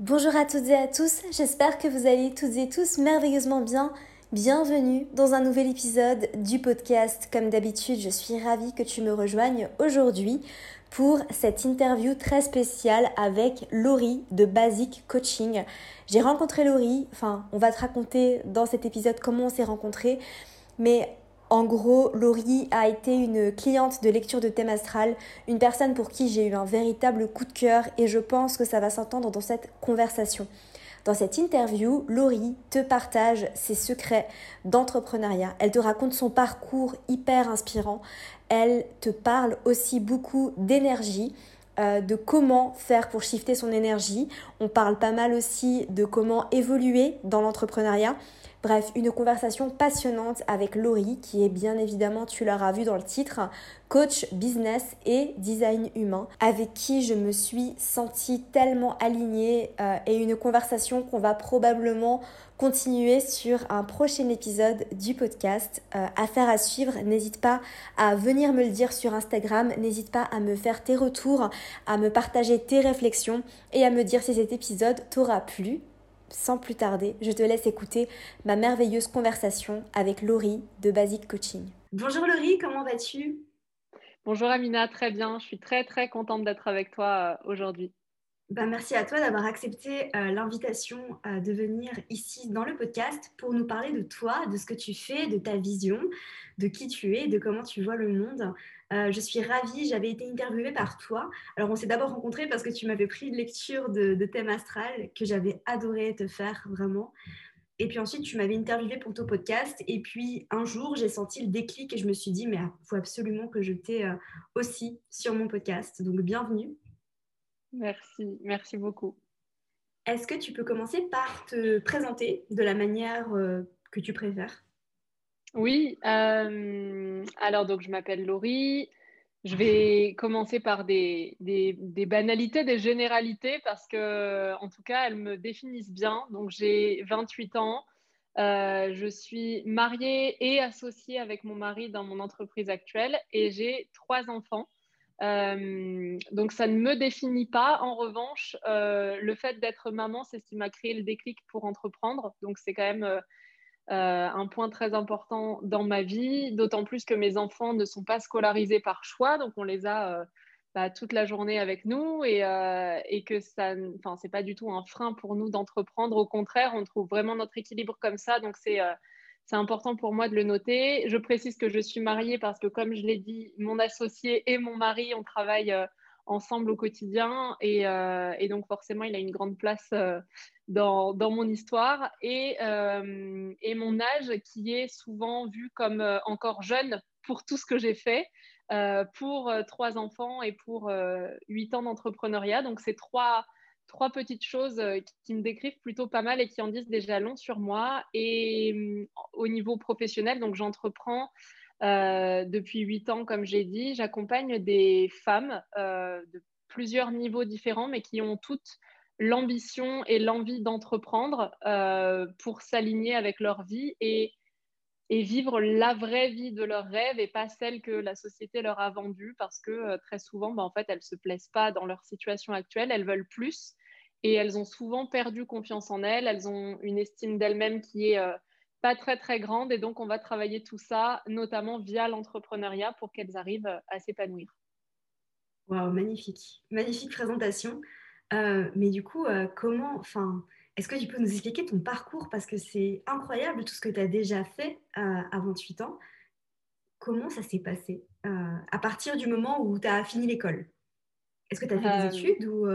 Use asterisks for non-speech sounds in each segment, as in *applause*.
Bonjour à toutes et à tous, j'espère que vous allez toutes et tous merveilleusement bien. Bienvenue dans un nouvel épisode du podcast. Comme d'habitude, je suis ravie que tu me rejoignes aujourd'hui pour cette interview très spéciale avec Laurie de Basic Coaching. J'ai rencontré Laurie, enfin on va te raconter dans cet épisode comment on s'est rencontrés, mais en gros, Laurie a été une cliente de lecture de thème astral, une personne pour qui j'ai eu un véritable coup de cœur et je pense que ça va s'entendre dans cette conversation. Dans cette interview, Laurie te partage ses secrets d'entrepreneuriat. Elle te raconte son parcours hyper inspirant. Elle te parle aussi beaucoup d'énergie, euh, de comment faire pour shifter son énergie. On parle pas mal aussi de comment évoluer dans l'entrepreneuriat. Bref, une conversation passionnante avec Laurie, qui est bien évidemment, tu l'auras vu dans le titre, coach business et design humain, avec qui je me suis sentie tellement alignée euh, et une conversation qu'on va probablement continuer sur un prochain épisode du podcast. Euh, affaire à suivre, n'hésite pas à venir me le dire sur Instagram, n'hésite pas à me faire tes retours, à me partager tes réflexions et à me dire si cet épisode t'aura plu sans plus tarder, je te laisse écouter ma merveilleuse conversation avec Laurie de Basic Coaching. Bonjour Laurie, comment vas-tu? Bonjour Amina, très bien. Je suis très très contente d'être avec toi euh, aujourd'hui. Ben, merci à toi d'avoir accepté euh, l'invitation euh, de venir ici dans le podcast pour nous parler de toi, de ce que tu fais, de ta vision, de qui tu es, de comment tu vois le monde. Euh, je suis ravie, j'avais été interviewée par toi. Alors on s'est d'abord rencontrés parce que tu m'avais pris une lecture de, thème astral que j'avais adoré te faire vraiment. Et puis ensuite, tu m'avais interviewée pour ton podcast. Et puis un jour, j'ai senti le déclic et je me suis dit, mais il faut absolument que je t'ai aussi sur mon podcast. Donc bienvenue. Merci, merci beaucoup. Est-ce que tu peux commencer par te présenter de la manière euh, que tu préfères? Oui, euh, alors donc je m'appelle Laurie. Je vais commencer par des, banalités, des généralités, parce que, en tout cas, elles me définissent bien. Donc, j'ai 28 ans. Euh, je suis mariée et associée avec mon mari dans mon entreprise actuelle et j'ai trois enfants. Euh, donc ça ne me définit pas. En revanche, le fait d'être maman, c'est ce qui m'a créé le déclic pour entreprendre. Donc c'est quand même euh, un point très important dans ma vie, d'autant plus que mes enfants ne sont pas scolarisés par choix, donc on les a bah, toute la journée avec nous et, et que ça, enfin c'est pas du tout un frein pour nous d'entreprendre. Au contraire, on trouve vraiment notre équilibre comme ça. Donc c'est important pour moi de le noter. Je précise que je suis mariée parce que, comme je l'ai dit, mon associé et mon mari, on travaille euh, ensemble au quotidien et, euh, donc forcément, il a une grande place euh, dans, mon histoire et, et, mon âge qui est souvent vu comme encore jeune pour tout ce que j'ai fait, pour trois enfants et pour huit ans d'entrepreneuriat. Donc, c'est trois trois petites choses euh, qui me décrivent plutôt pas mal et qui en disent déjà long sur moi. Et au niveau professionnel, donc j'entreprends euh, depuis huit ans, comme j'ai dit. J'accompagne des femmes euh, de plusieurs niveaux différents, mais qui ont toutes l'ambition et l'envie d'entreprendre pour s'aligner avec leur vie et, vivre la vraie vie de leurs rêves et pas celle que la société leur a vendue parce que très souvent, bah, en fait, elles se plaisent pas dans leur situation actuelle, elles veulent plus et elles ont souvent perdu confiance en elles, elles ont une estime d'elles-mêmes qui est euh, pas très très grande et donc on va travailler tout ça notamment via l'entrepreneuriat pour qu'elles arrivent euh, à s'épanouir. Waouh, magnifique, magnifique présentation. Euh, mais du coup, comment, enfin, est-ce que tu peux nous expliquer ton parcours? Parce que c'est incroyable tout ce que tu as déjà fait à 28 ans. Comment ça s'est passé à partir du moment où tu as fini l'école? Est-ce que tu as fait des études ou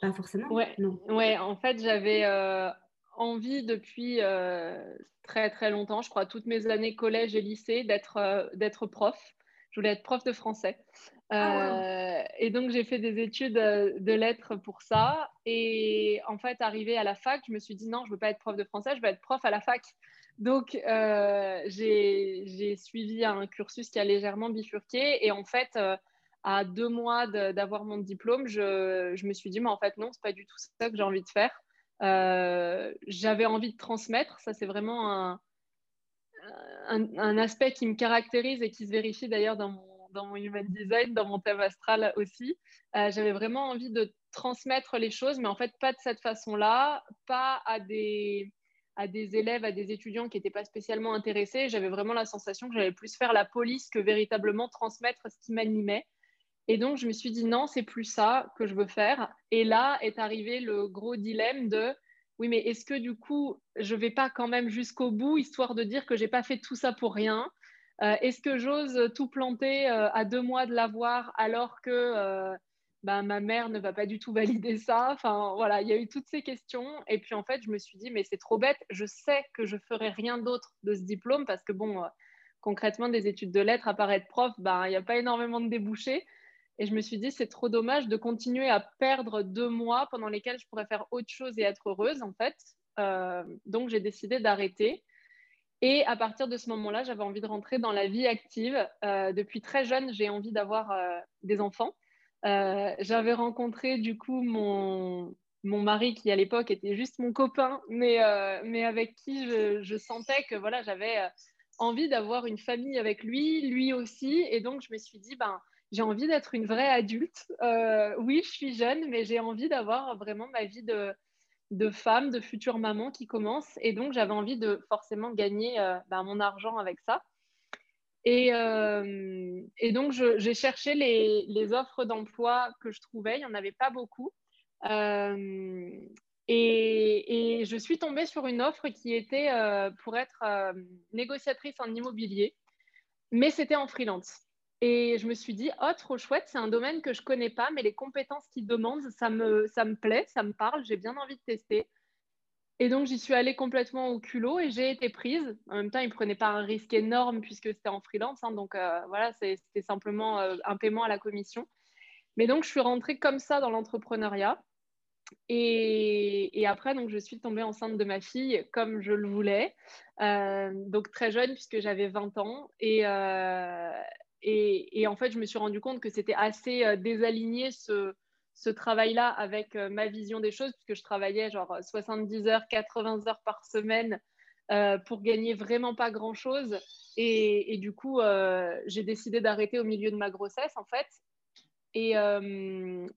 pas forcément? Ouais, non. ouais en fait, j'avais euh, envie depuis euh, très très longtemps, je crois toutes mes années collège et lycée, d'être euh, d'être prof. Je voulais être prof de français. Ah, et donc, j'ai fait des études de lettres pour ça. Et en fait, arrivé à la fac, je me suis dit non, je ne veux pas être prof de français, je veux être prof à la fac. Donc, j'ai suivi un cursus qui a légèrement bifurqué. Et en fait, à deux mois d'avoir mon diplôme, je, me suis dit, mais en fait, non, c'est pas du tout ça que j'ai envie de faire. Euh, j'avais envie de transmettre, ça c'est vraiment un, un, aspect qui me caractérise et qui se vérifie d'ailleurs dans mon, human design, dans mon thème astral aussi. Euh, j'avais vraiment envie de transmettre les choses, mais en fait, pas de cette façon-là, pas à des élèves, à des étudiants qui n'étaient pas spécialement intéressés. J'avais vraiment la sensation que j'allais plus faire la police que véritablement transmettre ce qui m'animait. Et donc, je me suis dit, non, c'est plus ça que je veux faire. Et là est arrivé le gros dilemme de, oui, mais est-ce que du coup, je vais pas quand même jusqu'au bout, histoire de dire que j'ai pas fait tout ça pour rien? Euh, Est-ce que j'ose tout planter euh, à deux mois de l'avoir alors que euh, bah, ma mère ne va pas du tout valider ça? Enfin, voilà, il y a eu toutes ces questions. Et puis, en fait, je me suis dit, mais c'est trop bête. Je sais que je ferai rien d'autre de ce diplôme parce que, bon, concrètement, des études de lettres, à part être prof, bah, il n'y a pas énormément de débouchés. Et je me suis dit, c'est trop dommage de continuer à perdre deux mois pendant lesquels je pourrais faire autre chose et être heureuse, en fait. Euh, donc, j'ai décidé d'arrêter. Et à partir de ce moment-là, j'avais envie de rentrer dans la vie active. Euh, depuis très jeune, j'ai envie d'avoir euh, des enfants. j'avais rencontré du coup mon, mon mari qui à l'époque était juste mon copain, mais, mais avec qui je, je, sentais que voilà, j'avais envie d'avoir une famille avec lui, lui aussi. Et donc, je me suis dit, ben, j'ai envie d'être une vraie adulte. Euh, oui, je suis jeune, mais j'ai envie d'avoir vraiment ma vie de, femme, de future maman qui commence. Et donc, j'avais envie de forcément gagner euh, ben, mon argent avec ça. Et, euh, donc, j'ai cherché les, offres d'emploi que je trouvais. Il n'y en avait pas beaucoup. Et, je suis tombée sur une offre qui était pour être négociatrice en immobilier, mais c'était en freelance. Et je me suis dit, oh, trop chouette, c'est un domaine que je connais pas, mais les compétences qu'ils demandent, ça me, ça me plaît, ça me parle, j'ai bien envie de tester. Et donc, j'y suis allée complètement au culot et j'ai été prise. En même temps, ils ne prenaient pas un risque énorme puisque c'était en freelance. Hein, donc, euh, voilà, c'était simplement euh, un paiement à la commission. Mais donc, je suis rentrée comme ça dans l'entrepreneuriat. Et, et, après, donc, je suis tombée enceinte de ma fille comme je le voulais. Euh, donc, très jeune puisque j'avais 20 ans. Et, et, en fait, je me suis rendu compte que c'était assez euh, désaligné ce, travail-là avec euh, ma vision des choses, puisque je travaillais genre 70 heures, 80 heures par semaine euh, pour gagner vraiment pas grand-chose. Et, du coup, j'ai décidé d'arrêter au milieu de ma grossesse, en fait. Et,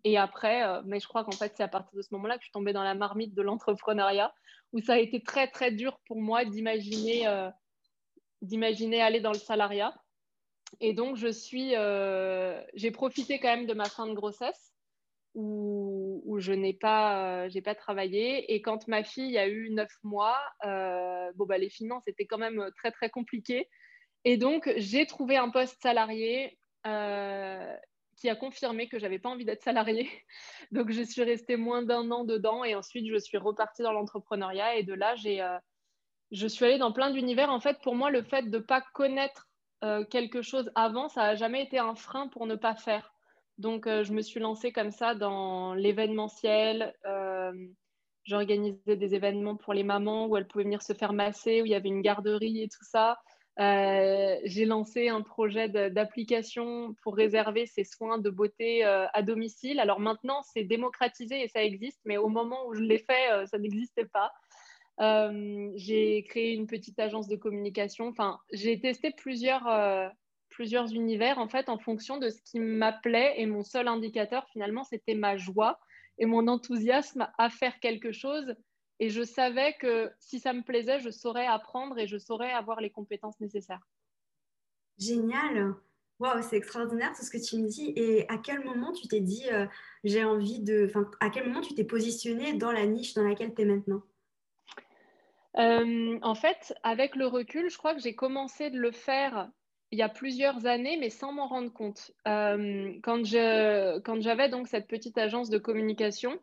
et après, mais je crois qu'en fait, c'est à partir de ce moment-là que je suis tombée dans la marmite de l'entrepreneuriat, où ça a été très, très dur pour moi d'imaginer d'imaginer aller dans le salariat. Et donc, je suis, euh, j'ai profité quand même de ma fin de grossesse où, je n'ai pas, euh, pas travaillé. Et quand ma fille a eu neuf mois, euh, bon, bah, les finances étaient quand même très, très compliquées. Et donc, j'ai trouvé un poste salarié qui a confirmé que j'avais pas envie d'être salariée. *laughs* Donc, je suis restée moins d'un an dedans et ensuite, je suis repartie dans l'entrepreneuriat. Et de là, j'ai, je suis allée dans plein d'univers. En fait, pour moi, le fait de ne pas connaître euh, quelque chose avant, ça n'a jamais été un frein pour ne pas faire. Donc, euh, je me suis lancée comme ça dans l'événementiel. Euh, j'organisais des événements pour les mamans où elles pouvaient venir se faire masser, où il y avait une garderie et tout ça. J'ai lancé un projet d'application pour réserver ces soins de beauté à domicile. Alors maintenant, c'est démocratisé et ça existe, mais au moment où je l'ai fait, ça n'existait pas. Euh, j'ai créé une petite agence de communication. Enfin, j'ai testé plusieurs, euh, plusieurs univers en fait en fonction de ce qui m'appelait et mon seul indicateur finalement c'était ma joie et mon enthousiasme à faire quelque chose. Et je savais que si ça me plaisait, je saurais apprendre et je saurais avoir les compétences nécessaires. Génial. Waouh, c'est extraordinaire tout ce que tu me dis. Et à quel moment tu t'es dit, euh, j'ai envie de. Enfin, à quel moment tu t'es positionné dans la niche dans laquelle tu es maintenant? Euh, en fait, avec le recul, je crois que j'ai commencé de le faire il y a plusieurs années, mais sans m'en rendre compte. Euh, quand, j'avais donc cette petite agence de communication,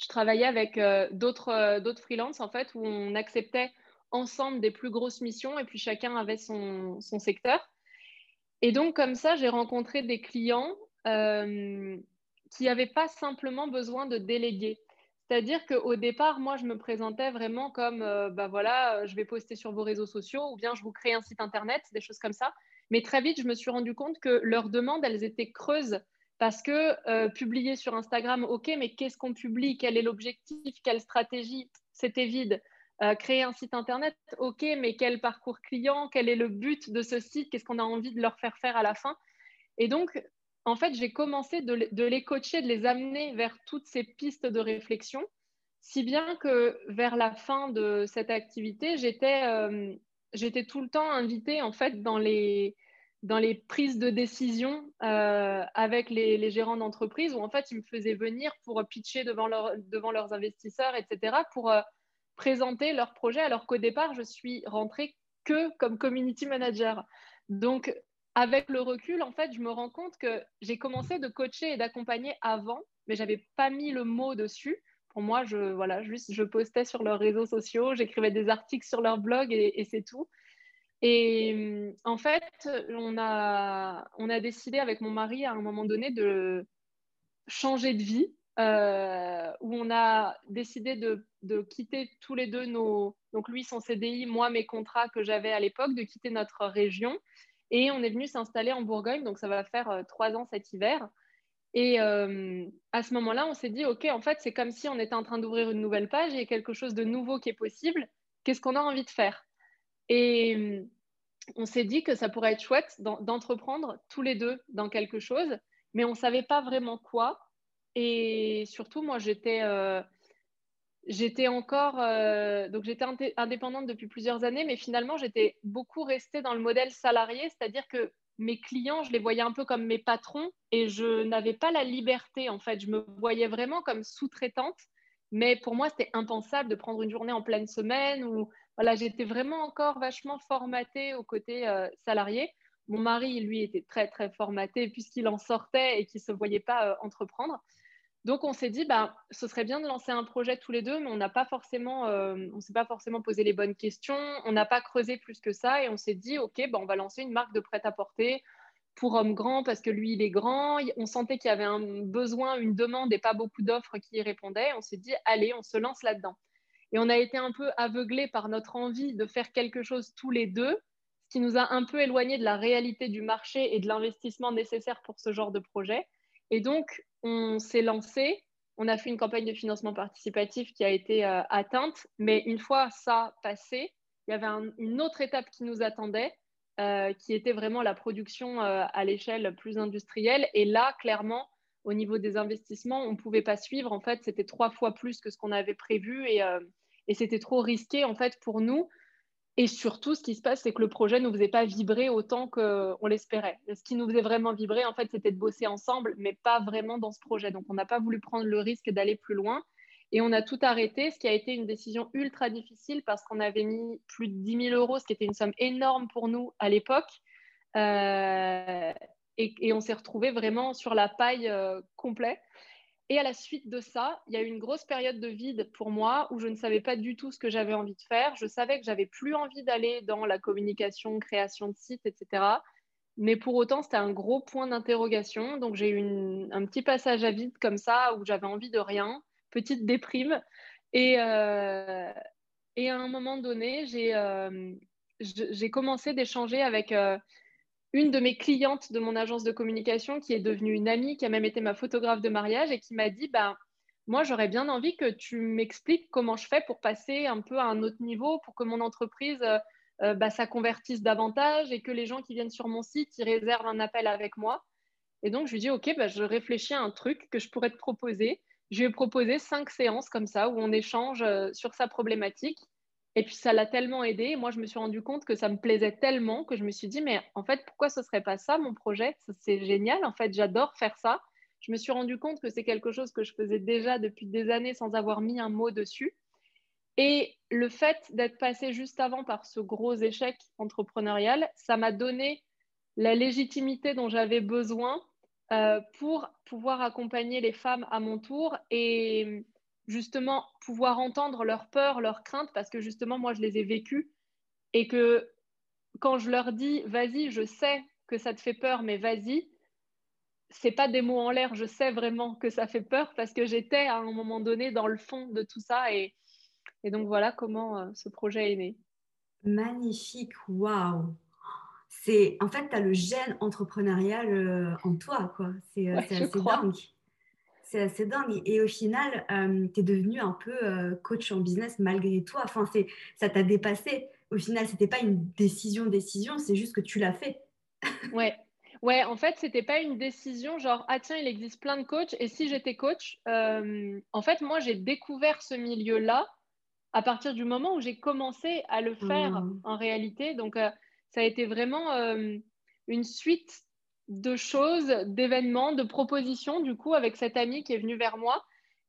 je travaillais avec euh, d'autres, d'autres freelances en fait, où on acceptait ensemble des plus grosses missions et puis chacun avait son, son secteur. Et donc comme ça, j'ai rencontré des clients qui n'avaient pas simplement besoin de déléguer. C'est-à-dire qu'au départ, moi, je me présentais vraiment comme, euh, bah voilà, euh, je vais poster sur vos réseaux sociaux ou bien je vous crée un site internet, des choses comme ça. Mais très vite, je me suis rendu compte que leurs demandes, elles étaient creuses parce que euh, publier sur Instagram, ok, mais qu'est-ce qu'on publie? Quel est l'objectif? Quelle stratégie? C'était vide. créer un site internet, ok, mais quel parcours client? Quel est le but de ce site? Qu'est-ce qu'on a envie de leur faire faire à la fin? Et donc, en fait, j'ai commencé de, les coacher, de les amener vers toutes ces pistes de réflexion, si bien que vers la fin de cette activité, j'étais euh, tout le temps invitée en fait dans les, prises de décision euh, avec les, gérants d'entreprise où en fait ils me faisaient venir pour pitcher devant leurs investisseurs, etc., pour euh, présenter leur projet, alors qu'au départ, je suis rentrée que comme community manager. Donc, avec le recul, en fait, je me rends compte que j'ai commencé de coacher et d'accompagner avant, mais j'avais pas mis le mot dessus. Pour moi, je, voilà, je postais sur leurs réseaux sociaux, j'écrivais des articles sur leur blog et, c'est tout. Et en fait, on a, on a décidé avec mon mari à un moment donné de changer de vie, euh, où on a décidé de, de, quitter tous les deux nos, donc lui son CDI, moi mes contrats que j'avais à l'époque, de quitter notre région. Et on est venu s'installer en Bourgogne, donc ça va faire euh, trois ans cet hiver. Et euh, à ce moment-là, on s'est dit, OK, en fait, c'est comme si on était en train d'ouvrir une nouvelle page, a quelque chose de nouveau qui est possible. Qu'est-ce qu'on a envie de faire? Et euh, on s'est dit que ça pourrait être chouette d'entreprendre tous les deux dans quelque chose, mais on ne savait pas vraiment quoi. Et surtout, moi, j'étais j'étais encore donc j'étais indépendante depuis plusieurs années, mais finalement, j'étais beaucoup restée dans le modèle salarié, c'est-à-dire que mes clients, je les voyais un peu comme mes patrons et je n'avais pas la liberté en fait. Je me voyais vraiment comme sous-traitante, mais pour moi, c'était impensable de prendre une journée en pleine semaine ou voilà, j'étais vraiment encore vachement formatée au côté euh, salarié. Mon mari, lui, était très très formaté puisqu'il en sortait et qu'il ne se voyait pas euh, entreprendre. Donc on s'est dit, bah, ce serait bien de lancer un projet tous les deux, mais on n'a pas forcément, euh, on s'est pas forcément posé les bonnes questions, on n'a pas creusé plus que ça, et on s'est dit, ok, bah, on va lancer une marque de prêt-à-porter pour hommes grands parce que lui il est grand. On sentait qu'il y avait un besoin, une demande et pas beaucoup d'offres qui y répondaient. On s'est dit, allez, on se lance là-dedans. Et on a été un peu aveuglés par notre envie de faire quelque chose tous les deux, ce qui nous a un peu éloignés de la réalité du marché et de l'investissement nécessaire pour ce genre de projet. Et donc, on s'est lancé, on a fait une campagne de financement participatif qui a été euh, atteinte, mais une fois ça passé, il y avait une autre étape qui nous attendait, euh, qui était vraiment la production euh, à l'échelle plus industrielle. Et là, clairement, au niveau des investissements, on ne pouvait pas suivre. En fait, c'était trois fois plus que ce qu'on avait prévu et, et c'était trop risqué en fait pour nous et surtout, ce qui se passe, c'est que le projet ne nous faisait pas vibrer autant qu'on l'espérait. Ce qui nous faisait vraiment vibrer, en fait, c'était de bosser ensemble, mais pas vraiment dans ce projet. Donc, on n'a pas voulu prendre le risque d'aller plus loin. Et on a tout arrêté, ce qui a été une décision ultra difficile parce qu'on avait mis plus de 10 000 euros, ce qui était une somme énorme pour nous à l'époque. Euh, et, on s'est retrouvé vraiment sur la paille euh, complète. Et à la suite de ça, il y a eu une grosse période de vide pour moi où je ne savais pas du tout ce que j'avais envie de faire. Je savais que j'avais plus envie d'aller dans la communication, création de sites, etc. Mais pour autant, c'était un gros point d'interrogation. Donc j'ai eu un petit passage à vide comme ça où j'avais envie de rien, petite déprime. Et, euh, à un moment donné, j'ai euh, commencé d'échanger avec euh, une de mes clientes de mon agence de communication qui est devenue une amie, qui a même été ma photographe de mariage et qui m'a dit bah, Moi, j'aurais bien envie que tu m'expliques comment je fais pour passer un peu à un autre niveau, pour que mon entreprise euh, euh, bah, ça convertisse davantage et que les gens qui viennent sur mon site, ils réservent un appel avec moi. Et donc, je lui dis Ok, bah, je réfléchis à un truc que je pourrais te proposer. Je lui ai proposé cinq séances comme ça où on échange euh, sur sa problématique et puis ça l'a tellement aidé. Moi, je me suis rendu compte que ça me plaisait tellement que je me suis dit, mais en fait, pourquoi ce serait pas ça mon projet? C'est génial. En fait, j'adore faire ça. Je me suis rendu compte que c'est quelque chose que je faisais déjà depuis des années sans avoir mis un mot dessus. Et le fait d'être passé juste avant par ce gros échec entrepreneurial, ça m'a donné la légitimité dont j'avais besoin euh, pour pouvoir accompagner les femmes à mon tour et justement pouvoir entendre leurs peurs, leurs craintes, parce que justement, moi, je les ai vécues. Et que quand je leur dis, vas-y, je sais que ça te fait peur, mais vas-y, c'est pas des mots en l'air, je sais vraiment que ça fait peur parce que j'étais à un moment donné dans le fond de tout ça. Et, et donc voilà comment euh, ce projet est né. Magnifique, waouh! C'est en fait, tu as le gène entrepreneurial euh, en toi, quoi. C'est euh, assez dingue c'est assez dingue. Et au final, euh, tu es devenu un peu euh, coach en business malgré toi. Enfin, ça t'a dépassé. Au final, c'était pas une décision, décision, c'est juste que tu l'as fait. *laughs* ouais. Ouais, en fait, c'était pas une décision genre ah tiens, il existe plein de coachs et si j'étais coach, euh, en fait, moi j'ai découvert ce milieu-là à partir du moment où j'ai commencé à le faire mmh. en réalité. Donc euh, ça a été vraiment une suite de choses, d'événements, de propositions du coup avec cet ami qui est venu vers moi.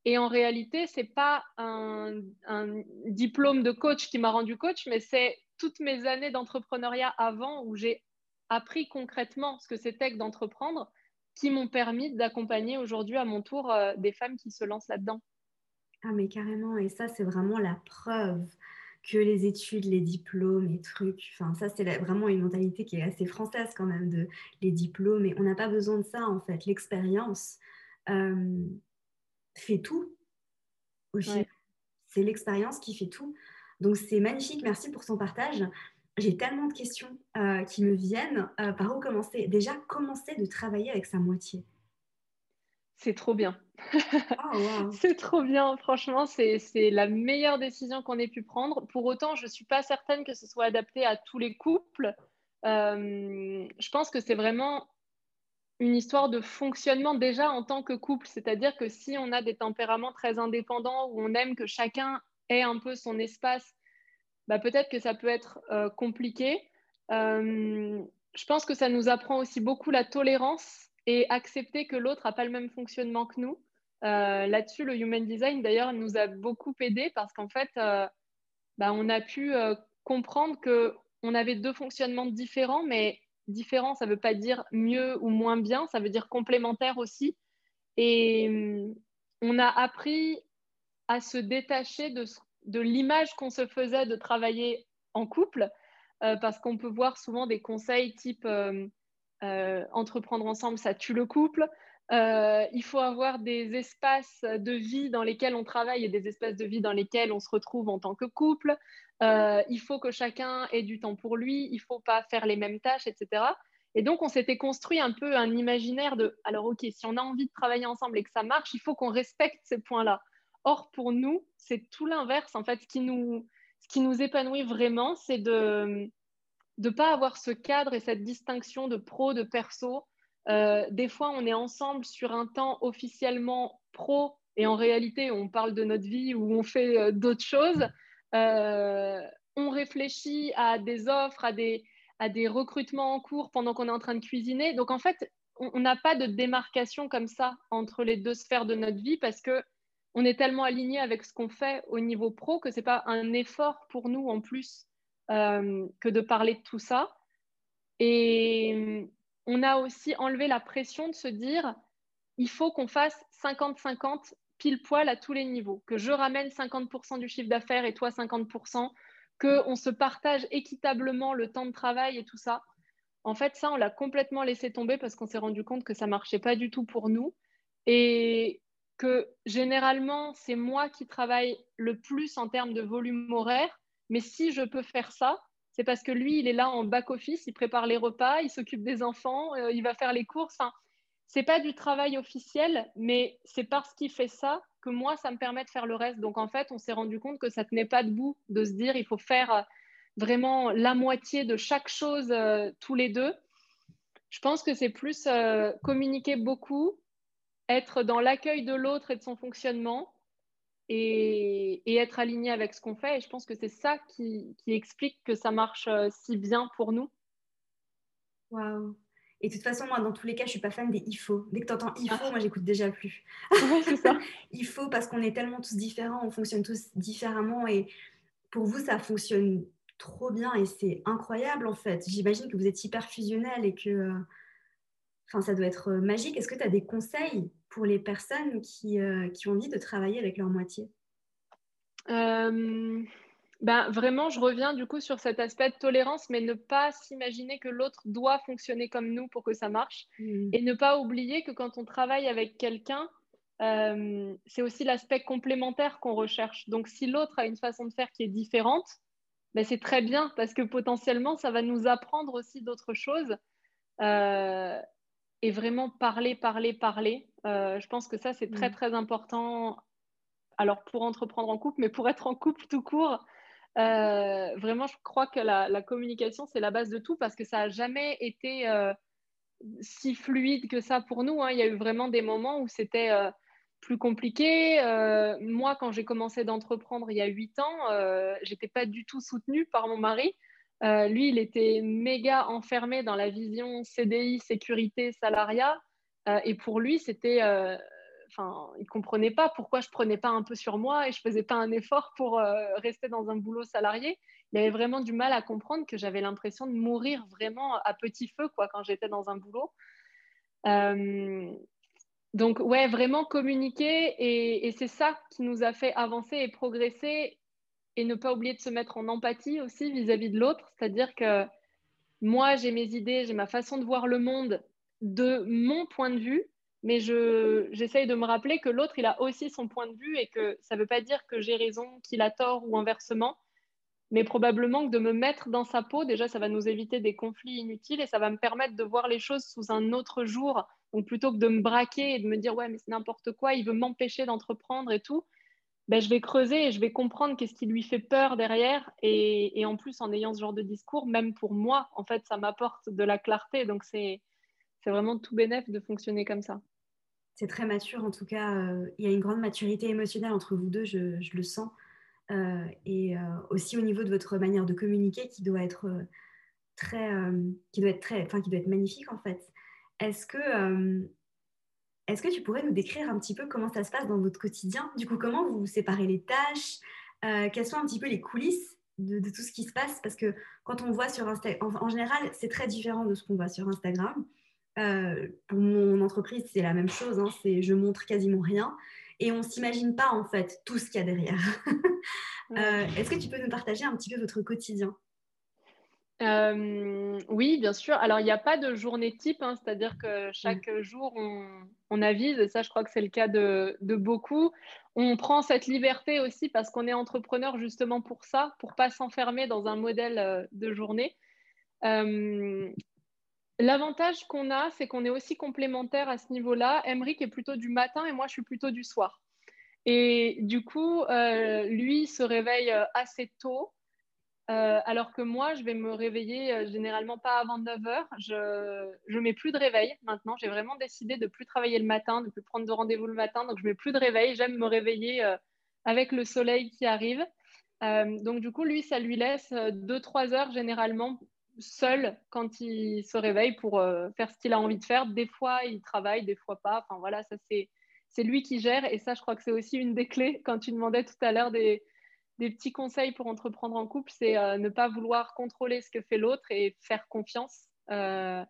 Et en réalité, c'est pas un, un diplôme de coach qui m'a rendu coach, mais c'est toutes mes années d'entrepreneuriat avant où j'ai appris concrètement ce que c'était que d'entreprendre qui m'ont permis d'accompagner aujourd'hui à mon tour euh, des femmes qui se lancent là-dedans. Ah mais carrément, et ça c'est vraiment la preuve que les études, les diplômes, les trucs, enfin ça c'est vraiment une mentalité qui est assez française quand même de les diplômes, et on n'a pas besoin de ça en fait. L'expérience euh, fait tout. C'est l'expérience qui fait tout. Donc c'est magnifique, merci pour ton partage j'ai tellement de questions euh, qui me viennent. Euh, par où commencer? Déjà, commencer de travailler avec sa moitié. C'est trop bien. Oh, *laughs* c'est trop bien. Franchement, c'est la meilleure décision qu'on ait pu prendre. Pour autant, je ne suis pas certaine que ce soit adapté à tous les couples. Euh, je pense que c'est vraiment une histoire de fonctionnement déjà en tant que couple. C'est-à-dire que si on a des tempéraments très indépendants, où on aime que chacun ait un peu son espace bah, peut-être que ça peut être euh, compliqué. Euh, je pense que ça nous apprend aussi beaucoup la tolérance et accepter que l'autre n'a pas le même fonctionnement que nous. Euh, là-dessus, le human design, d'ailleurs, nous a beaucoup aidé parce qu'en fait, bah, on a pu comprendre qu'on avait deux fonctionnements différents, mais différents, ça ne veut pas dire mieux ou moins bien, ça veut dire complémentaire aussi. Et on a appris à se détacher de l'image qu'on se faisait de travailler en couple, euh, parce qu'on peut voir souvent des conseils type euh, euh, entreprendre ensemble, ça tue le couple. Il faut avoir des espaces de vie dans lesquels on travaille et des espaces de vie dans lesquels on se retrouve en tant que couple. il faut que chacun ait du temps pour lui. Il ne faut pas faire les mêmes tâches, etc. Et donc, on s'était construit un peu un imaginaire de, alors, OK, si on a envie de travailler ensemble et que ça marche, il faut qu'on respecte ces points-là. Or, pour nous, c'est tout l'inverse. En fait, ce qui nous, ce qui nous épanouit vraiment, c'est de ne pas avoir ce cadre et cette distinction de pro, de perso. Euh, des fois, on est ensemble sur un temps officiellement pro et en réalité, on parle de notre vie ou on fait euh, d'autres choses. Euh, on réfléchit à des offres, à des, à des recrutements en cours pendant qu'on est en train de cuisiner. Donc, en fait, on n'a pas de démarcation comme ça entre les deux sphères de notre vie parce que on est tellement aligné avec ce qu'on fait au niveau pro que ce n'est pas un effort pour nous en plus que de parler de tout ça. Et on a aussi enlevé la pression de se dire il faut qu'on fasse 50-50 pile poil à tous les niveaux, que je ramène 50% du chiffre d'affaires et toi 50%, qu'on se partage équitablement le temps de travail et tout ça. En fait, ça, on l'a complètement laissé tomber parce qu'on s'est rendu compte que ça marchait pas du tout pour nous. Et que généralement, c'est moi qui travaille le plus en termes de volume horaire, mais si je peux faire ça, c'est parce que lui, il est là en back-office, il prépare les repas, il s'occupe des enfants, euh, il va faire les courses. Enfin, c'est pas du travail officiel, mais c'est parce qu'il fait ça que moi, ça me permet de faire le reste. Donc en fait, on s'est rendu compte que ça tenait pas debout de se dire il faut faire euh, vraiment la moitié de chaque chose euh, tous les deux. Je pense que c'est plus communiquer beaucoup, être dans l'accueil de l'autre et de son fonctionnement et, être aligné avec ce qu'on fait. Et je pense que c'est ça qui, explique que ça marche euh, si bien pour nous. Waouh! Et de toute façon, moi, dans tous les cas, je suis pas fan des il faut. Dès que tu entends il faut, ah. moi, j'écoute déjà plus. c'est ça. *laughs* il faut parce qu'on est tellement tous différents, on fonctionne tous différemment. Et pour vous, ça fonctionne trop bien et c'est incroyable, en fait. J'imagine que vous êtes hyper fusionnel et que euh, enfin, ça doit être euh, magique. Est-ce que tu as des conseils pour les personnes qui, euh, qui ont envie de travailler avec leur moitié? Euh, ben, Vraiment, je reviens du coup sur cet aspect de tolérance, mais ne pas s'imaginer que l'autre doit fonctionner comme nous pour que ça marche. Mmh. Et ne pas oublier que quand on travaille avec quelqu'un, euh, c'est aussi l'aspect complémentaire qu'on recherche. Donc, si l'autre a une façon de faire qui est différente, ben, c'est très bien parce que potentiellement, ça va nous apprendre aussi d'autres choses. Et vraiment parler, parler, parler. Euh, je pense que ça, c'est très, mm. très important. Alors, pour entreprendre en couple, mais pour être en couple tout court, euh, vraiment, je crois que la, communication, c'est la base de tout parce que ça n'a jamais été euh, si fluide que ça pour nous. Hein. Il y a eu vraiment des moments où c'était plus compliqué. moi, quand j'ai commencé d'entreprendre il y a huit ans, j'étais pas du tout soutenue par mon mari. Lui, il était méga enfermé dans la vision CDI, sécurité, salariat. et pour lui, c'était enfin, il comprenait pas pourquoi je prenais pas un peu sur moi et je faisais pas un effort pour euh, rester dans un boulot salarié. Il avait vraiment du mal à comprendre que j'avais l'impression de mourir vraiment à petit feu quoi quand j'étais dans un boulot. Euh, donc ouais, vraiment communiquer et c'est ça qui nous a fait avancer et progresser et ne pas oublier de se mettre en empathie aussi vis-à-vis de l'autre, c'est-à-dire que moi j'ai mes idées, j'ai ma façon de voir le monde de mon point de vue mais j'essaye de me rappeler que l'autre, il a aussi son point de vue et que ça ne veut pas dire que j'ai raison, qu'il a tort ou inversement, mais probablement que de me mettre dans sa peau, déjà, ça va nous éviter des conflits inutiles et ça va me permettre de voir les choses sous un autre jour. Donc, plutôt que de me braquer et de me dire, ouais, mais c'est n'importe quoi, il veut m'empêcher d'entreprendre et tout, ben, je vais creuser et je vais comprendre qu'est-ce qui lui fait peur derrière. Et, en plus, en ayant ce genre de discours, même pour moi, en fait, ça m'apporte de la clarté. Donc, c'est vraiment tout bénéf de fonctionner comme ça c'est très mature. En tout cas, euh, il y a une grande maturité émotionnelle entre vous deux, je, le sens. Euh, et euh, aussi au niveau de votre manière de communiquer qui doit être très, qui doit être très, enfin qui doit être magnifique en fait. Est-ce que, est-ce que tu pourrais nous décrire un petit peu comment ça se passe dans votre quotidien? Du coup, comment vous séparez les tâches? Quelles sont un petit peu les coulisses de, tout ce qui se passe? Parce que quand on voit sur Instagram, en général, c'est très différent de ce qu'on voit sur Instagram. Euh, pour mon entreprise, c'est la même chose. Hein, c'est je montre quasiment rien et on s'imagine pas en fait tout ce qu'il y a derrière. *laughs* Euh, est-ce que tu peux nous partager un petit peu votre quotidien? Euh, oui, bien sûr. Alors, il n'y a pas de journée type, hein, c'est-à-dire que chaque mm. jour, on, avise, et ça, je crois que c'est le cas de, beaucoup. On prend cette liberté aussi parce qu'on est entrepreneur justement pour ça, pour pas s'enfermer dans un modèle de journée. L'avantage qu'on a, c'est qu'on est aussi complémentaires à ce niveau-là. Emric est plutôt du matin et moi, je suis plutôt du soir. Et du coup, euh, lui se réveille euh, assez tôt, euh, alors que moi, je vais me réveiller généralement pas avant 9 heures. Je ne mets plus de réveil maintenant. J'ai vraiment décidé de plus travailler le matin, de plus prendre de rendez-vous le matin. Donc, je mets plus de réveil. J'aime me réveiller avec le soleil qui arrive. donc, du coup, lui, ça lui laisse 2-3 heures généralement seul quand il se réveille pour euh, faire ce qu'il a envie de faire. Des fois, il travaille, des fois pas. Enfin voilà, ça c'est lui qui gère et ça, je crois que c'est aussi une des clés quand tu demandais tout à l'heure des, des, petits conseils pour entreprendre en couple, c'est euh, ne pas vouloir contrôler ce que fait l'autre et faire confiance. Euh,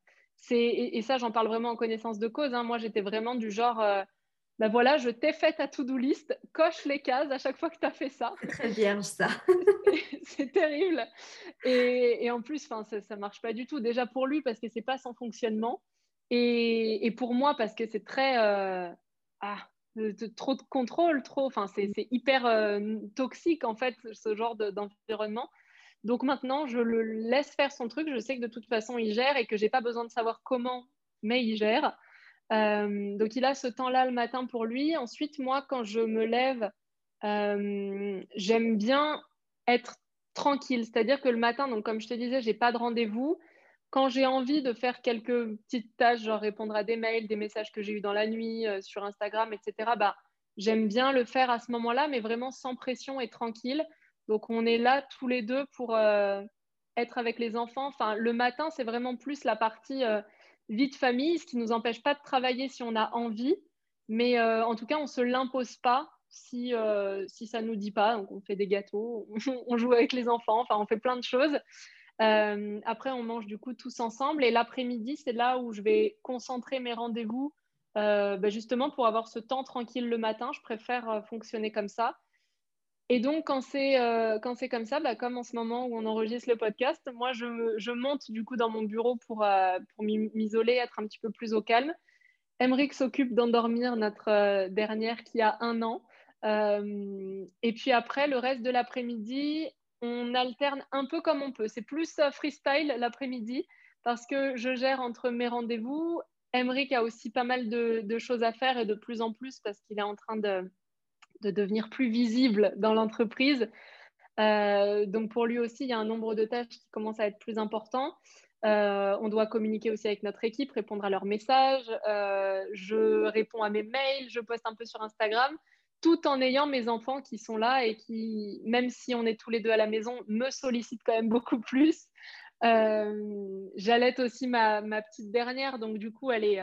et, et, ça, j'en parle vraiment en connaissance de cause. Hein. Moi, j'étais vraiment du genre ben voilà, je t'ai fait ta to-do list, coche les cases à chaque fois que tu as fait ça. C'est très bien ça. *laughs* c'est terrible. Et, en plus, ça ne marche pas du tout. Déjà pour lui, parce que c'est pas son fonctionnement. Et, pour moi, parce que c'est très. Euh, trop de contrôle, trop. Enfin, c'est hyper euh, toxique, en fait, ce genre d'environnement. Donc maintenant, je le laisse faire son truc. Je sais que de toute façon, il gère et que j'ai pas besoin de savoir comment, mais il gère. Euh, donc il a ce temps-là le matin pour lui. Ensuite, moi, quand je me lève, euh, j'aime bien être tranquille. C'est-à-dire que le matin, donc comme je te disais, j'ai pas de rendez-vous. Quand j'ai envie de faire quelques petites tâches, genre répondre à des mails, des messages que j'ai eus dans la nuit euh, sur Instagram, etc., bah, j'aime bien le faire à ce moment-là, mais vraiment sans pression et tranquille. Donc on est là tous les deux pour être avec les enfants. Enfin, le matin, c'est vraiment plus la partie vie de famille, ce qui ne nous empêche pas de travailler si on a envie. Mais euh, en tout cas, on ne se l'impose pas si, euh, si ça ne nous dit pas. Donc, on fait des gâteaux, *laughs* on joue avec les enfants, enfin, on fait plein de choses. Euh, après, on mange du coup tous ensemble. Et l'après-midi, c'est là où je vais concentrer mes rendez-vous, bah, justement pour avoir ce temps tranquille le matin. Je préfère fonctionner comme ça. Et donc, quand c'est euh, comme ça, bah, comme en ce moment où on enregistre le podcast, moi, je, monte du coup dans mon bureau pour, euh, pour m'isoler, être un petit peu plus au calme. Emric s'occupe d'endormir notre euh, dernière qui a un an. et puis après, le reste de l'après-midi, on alterne un peu comme on peut. C'est plus freestyle l'après-midi parce que je gère entre mes rendez-vous. Emric a aussi pas mal de, choses à faire et de plus en plus parce qu'il est en train de de devenir plus visible dans l'entreprise. Euh, donc pour lui aussi, il y a un nombre de tâches qui commence à être plus important. on doit communiquer aussi avec notre équipe, répondre à leurs messages. je réponds à mes mails, je poste un peu sur Instagram, tout en ayant mes enfants qui sont là et qui, même si on est tous les deux à la maison, me sollicitent quand même *laughs* beaucoup plus. J'allaite aussi ma, petite dernière, donc du coup, elle est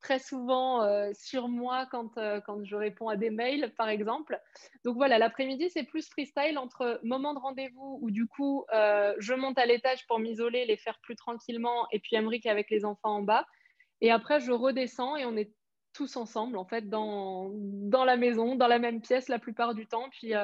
très souvent euh, sur moi quand, euh, quand je réponds à des mails, par exemple. Donc voilà, l'après-midi, c'est plus freestyle entre moment de rendez-vous où du coup, euh, je monte à l'étage pour m'isoler, les faire plus tranquillement, et puis Emric avec les enfants en bas. Et après, je redescends et on est tous ensemble, en fait, dans, dans la maison, dans la même pièce la plupart du temps. Puis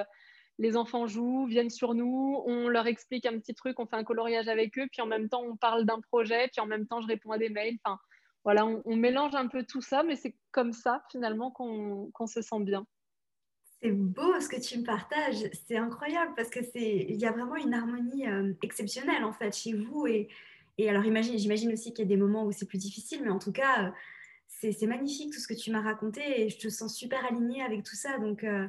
les enfants jouent, viennent sur nous, on leur explique un petit truc, on fait un coloriage avec eux, puis en même temps, on parle d'un projet, puis en même temps, je réponds à des mails. Enfin, voilà, on, mélange un peu tout ça, mais c'est comme ça finalement qu'on se sent bien. C'est beau ce que tu me partages, c'est incroyable parce que c'est il y a vraiment une harmonie euh, exceptionnelle en fait chez vous et, et alors j'imagine aussi qu'il y a des moments où c'est plus difficile, mais en tout cas euh, c'est magnifique tout ce que tu m'as raconté et je te sens super alignée avec tout ça donc euh,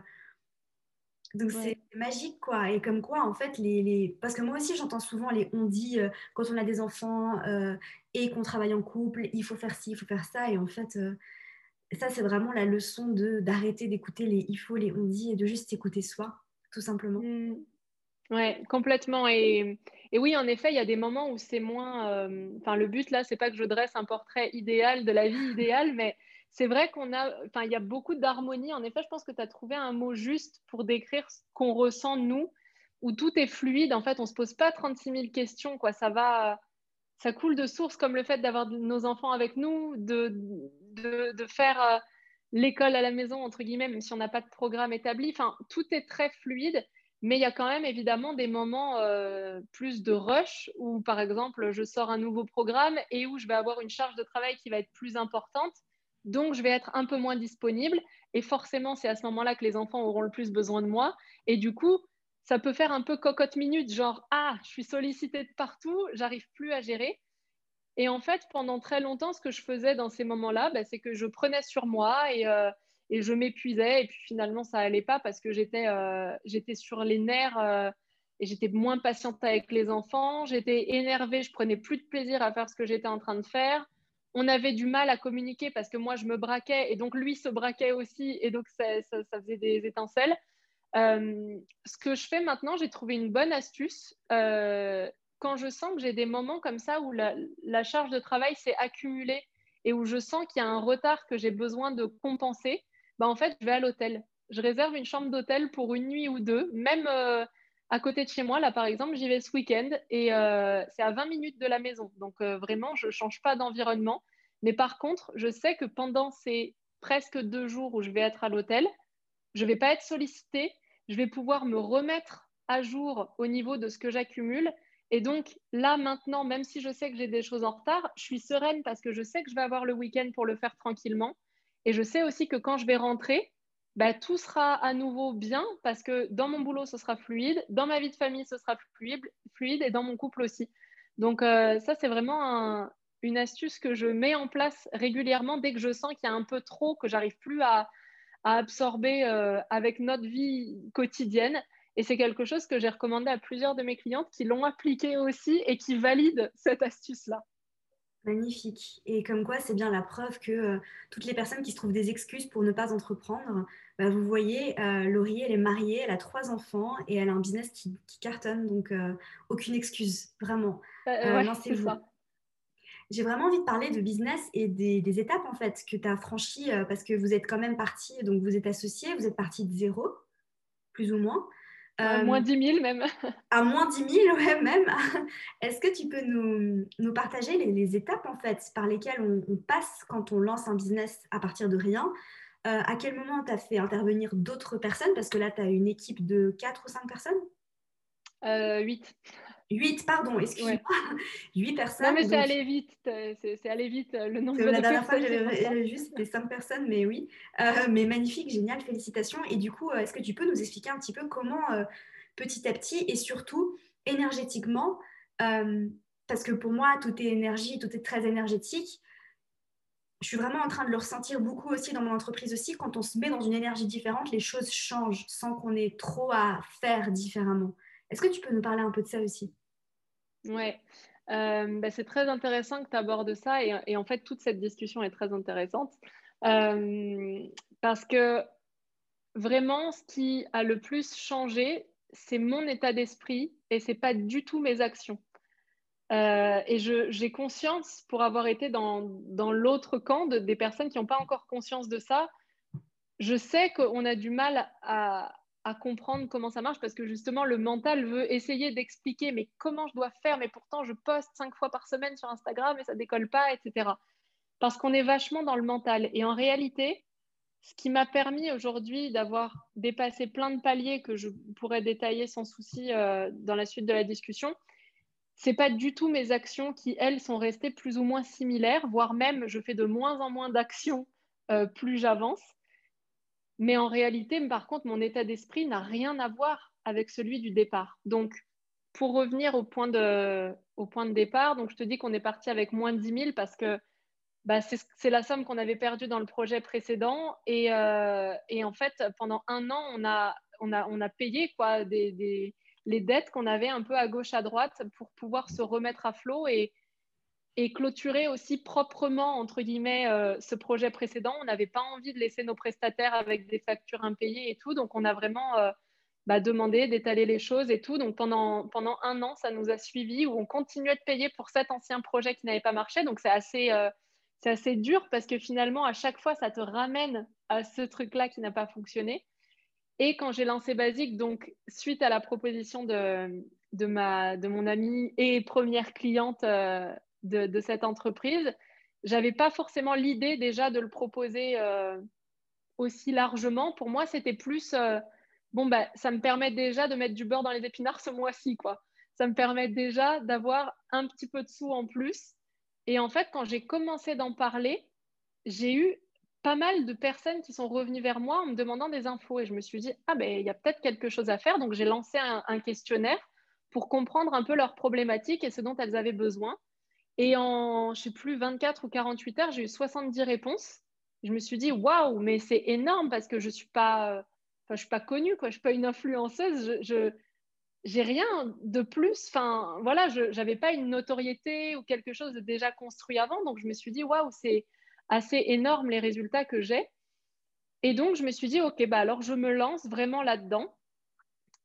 donc c'est magique quoi. Et comme quoi en fait les, les... parce que moi aussi j'entends souvent les on dit euh, quand on a des enfants euh, et qu'on travaille en couple, il faut faire ci, il faut faire ça et en fait ça c'est vraiment la leçon de d'arrêter d'écouter les il faut les on dit et de juste écouter soi tout simplement. Mmh. Ouais, complètement. Et, oui, en effet, il y a des moments où c'est moins. Enfin, le but là, c'est pas que je dresse un portrait idéal de la vie idéale, mais c'est vrai qu'on a, enfin, il y a beaucoup d'harmonie. En effet, je pense que tu as trouvé un mot juste pour décrire ce qu'on ressent nous, où tout est fluide. En fait, on se pose pas 36 000 questions, quoi. Ça va, ça coule de source, comme le fait d'avoir nos enfants avec nous, de, de, faire euh, l'école à la maison, entre guillemets, même si on n'a pas de programme établi. Enfin, tout est très fluide. Mais il y a quand même évidemment des moments euh, plus de rush où, par exemple, je sors un nouveau programme et où je vais avoir une charge de travail qui va être plus importante donc je vais être un peu moins disponible. Et forcément, c'est à ce moment-là que les enfants auront le plus besoin de moi. Et du coup, ça peut faire un peu cocotte minute, genre ah, je suis sollicitée de partout, j'arrive plus à gérer. Et en fait, pendant très longtemps, ce que je faisais dans ces moments-là, bah, c'est que je prenais sur moi et, euh, je m'épuisais. Et puis finalement, ça allait pas parce que j'étais euh, sur les nerfs euh, et j'étais moins patiente avec les enfants. J'étais énervée, je prenais plus de plaisir à faire ce que j'étais en train de faire on avait du mal à communiquer parce que moi, je me braquais et donc lui se braquait aussi et donc ça, faisait des étincelles. Euh, ce que je fais maintenant, j'ai trouvé une bonne astuce. Quand je sens que j'ai des moments comme ça où la, charge de travail s'est accumulée et où je sens qu'il y a un retard que j'ai besoin de compenser, bah en fait, je vais à l'hôtel. Je réserve une chambre d'hôtel pour une nuit ou deux, même euh, à côté de chez moi. Là, par exemple, j'y vais ce week-end et euh, c'est à 20 minutes de la maison. Donc, euh, vraiment, je ne change pas d'environnement. Mais par contre, je sais que pendant ces presque deux jours où je vais être à l'hôtel, je ne vais pas être sollicitée. Je vais pouvoir me remettre à jour au niveau de ce que j'accumule. Et donc, là, maintenant, même si je sais que j'ai des choses en retard, je suis sereine parce que je sais que je vais avoir le week-end pour le faire tranquillement. Et je sais aussi que quand je vais rentrer, bah, tout sera à nouveau bien parce que dans mon boulot, ce sera fluide, dans ma vie de famille, ce sera fluide, et dans mon couple aussi. Donc euh, ça, c'est vraiment une astuce que je mets en place régulièrement dès que je sens qu'il y a un peu trop, que j'arrive plus à, absorber euh, avec notre vie quotidienne. Et c'est quelque chose que j'ai recommandé à plusieurs de mes clientes qui l'ont appliqué aussi et qui valident cette astuce-là. Magnifique. Et comme quoi, c'est bien la preuve que euh, toutes les personnes qui se trouvent des excuses pour ne pas entreprendre, bah, vous voyez, euh, Laurie, elle est mariée, elle a trois enfants et elle a un business qui, cartonne. Donc, euh, aucune excuse, vraiment. c'est J'ai vraiment envie de parler de business et des, étapes en fait que tu as franchies parce que vous êtes quand même parti, donc vous êtes associé, vous êtes parti de zéro, plus ou moins. *laughs* À moins 10 000 même. à moins 10 000, ouais, même. *laughs* Est-ce que tu peux nous, nous partager les, étapes en fait par lesquelles on, passe quand on lance un business à partir de rien? Euh, À quel moment tu as fait intervenir d'autres personnes? Parce que là, tu as une équipe de 4 ou 5 personnes? Euh, 8. 8, pardon, excuse-moi. *laughs* 8 personnes. Non, mais c'est allé vite. C'est allé vite le nombre de La dernière fois, j'avais juste c'était 5 personnes, mais oui. Euh, mais magnifique, génial, félicitations. Et du coup, euh, est-ce que tu peux nous expliquer un petit peu comment, euh, petit à petit, et surtout énergétiquement, parce que pour moi, tout est énergie, tout est très énergétique. Je suis vraiment en train de le ressentir beaucoup aussi dans mon entreprise aussi. Quand on se met dans une énergie différente, les choses changent sans qu'on ait trop à faire différemment. Est-ce que tu peux nous parler un peu de ça aussi? Ouais. Euh, bah, c'est très intéressant que tu abordes ça et, en fait, toute cette discussion est très intéressante euh, parce que vraiment, ce qui a le plus changé, c'est mon état d'esprit et c'est pas du tout mes actions. Euh, et j'ai conscience, pour avoir été dans, dans l'autre camp de, des personnes qui n'ont pas encore conscience de ça, je sais qu'on a du mal à, à comprendre comment ça marche parce que justement le mental veut essayer d'expliquer mais comment je dois faire mais pourtant je poste cinq fois par semaine sur Instagram et ça décolle pas etc parce qu'on est vachement dans le mental. Et en réalité ce qui m'a permis aujourd'hui d'avoir dépassé plein de paliers que je pourrais détailler sans souci euh, dans la suite de la discussion c'est pas du tout mes actions qui elles sont restées plus ou moins similaires voire même je fais de moins en moins d'actions euh, plus j'avance mais en réalité, par contre, mon état d'esprit n'a rien à voir avec celui du départ. Donc, pour revenir au point de, au point de départ, donc je te dis qu'on est parti avec moins de 10 000 parce que bah, c'est la somme qu'on avait perdue dans le projet précédent. Et, euh, et, en fait, pendant un an, on a, on a, on a payé quoi, des, des, les dettes qu'on avait un peu à gauche, à droite pour pouvoir se remettre à flot et, et clôturer aussi proprement, entre guillemets, euh, ce projet précédent. On n'avait pas envie de laisser nos prestataires avec des factures impayées et tout. Donc, on a vraiment euh, bah, demandé d'étaler les choses et tout. Donc, pendant, pendant un an, ça nous a suivis où on continuait de payer pour cet ancien projet qui n'avait pas marché. Donc, c'est assez, euh, assez dur parce que finalement, à chaque fois, ça te ramène à ce truc-là qui n'a pas fonctionné. Et quand j'ai lancé Basique, donc suite à la proposition de, de, ma, de mon amie et première cliente de, cette entreprise. J'avais pas forcément l'idée déjà de le proposer euh, aussi largement. Pour moi, c'était plus euh, bon, bah, ça me permet déjà de mettre du beurre dans les épinards ce mois-ci, quoi. Ça me permet déjà d'avoir un petit peu de sous en plus. Et en fait, quand j'ai commencé d'en parler, j'ai eu pas mal de personnes qui sont revenues vers moi en me demandant des infos. Et je me suis dit, ah ben, il y a peut-être quelque chose à faire. Donc, j'ai lancé un questionnaire pour comprendre un peu leurs problématiques et ce dont elles avaient besoin. Et en, je sais plus, 24 ou 48 heures, j'ai eu 70 réponses. Je me suis dit, waouh, mais c'est énorme parce que je ne suis, pas, suis pas connue, quoi. je ne suis pas une influenceuse. Je, j'ai rien de plus. Enfin, voilà, je n'avais pas une notoriété ou quelque chose de déjà construit avant. Donc, je me suis dit, waouh, c'est assez énorme les résultats que j'ai. Et donc, je me suis dit, OK, bah alors je me lance vraiment là-dedans.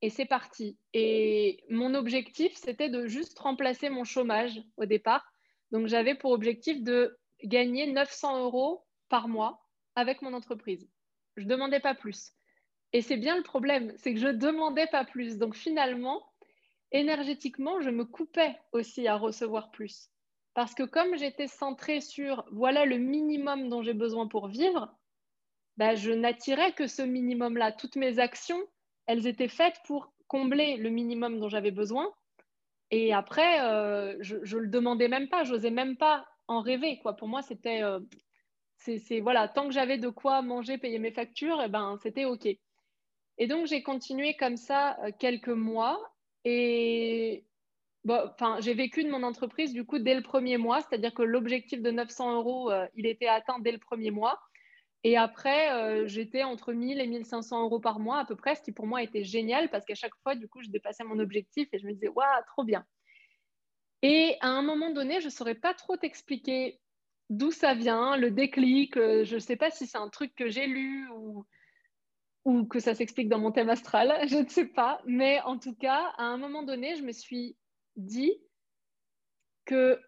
Et c'est parti. Et mon objectif, c'était de juste remplacer mon chômage au départ. Donc, j'avais pour objectif de gagner 900 euros par mois avec mon entreprise. Je ne demandais pas plus. Et c'est bien le problème, c'est que je ne demandais pas plus. Donc, finalement, énergétiquement, je me coupais aussi à recevoir plus. Parce que comme j'étais centrée sur voilà le minimum dont j'ai besoin pour vivre, bah, je n'attirais que ce minimum-là. Toutes mes actions, elles étaient faites pour combler le minimum dont j'avais besoin. Et après, euh, je ne le demandais même pas, j'osais même pas en rêver. Quoi. Pour moi, c'était, euh, c'est, voilà, tant que j'avais de quoi manger, payer mes factures, eh ben, c'était OK. Et donc, j'ai continué comme ça euh, quelques mois. Et bon, j'ai vécu de mon entreprise du coup dès le premier mois, c'est-à-dire que l'objectif de 900 euros, il était atteint dès le premier mois. Et après, euh, j'étais entre 1000 et 1500 euros par mois à peu près, ce qui pour moi était génial parce qu'à chaque fois, du coup, je dépassais mon objectif et je me disais, waouh, trop bien. Et à un moment donné, je ne saurais pas trop t'expliquer d'où ça vient, le déclic. Euh, je ne sais pas si c'est un truc que j'ai lu ou, ou que ça s'explique dans mon thème astral, *laughs* je ne sais pas. Mais en tout cas, à un moment donné, je me suis dit que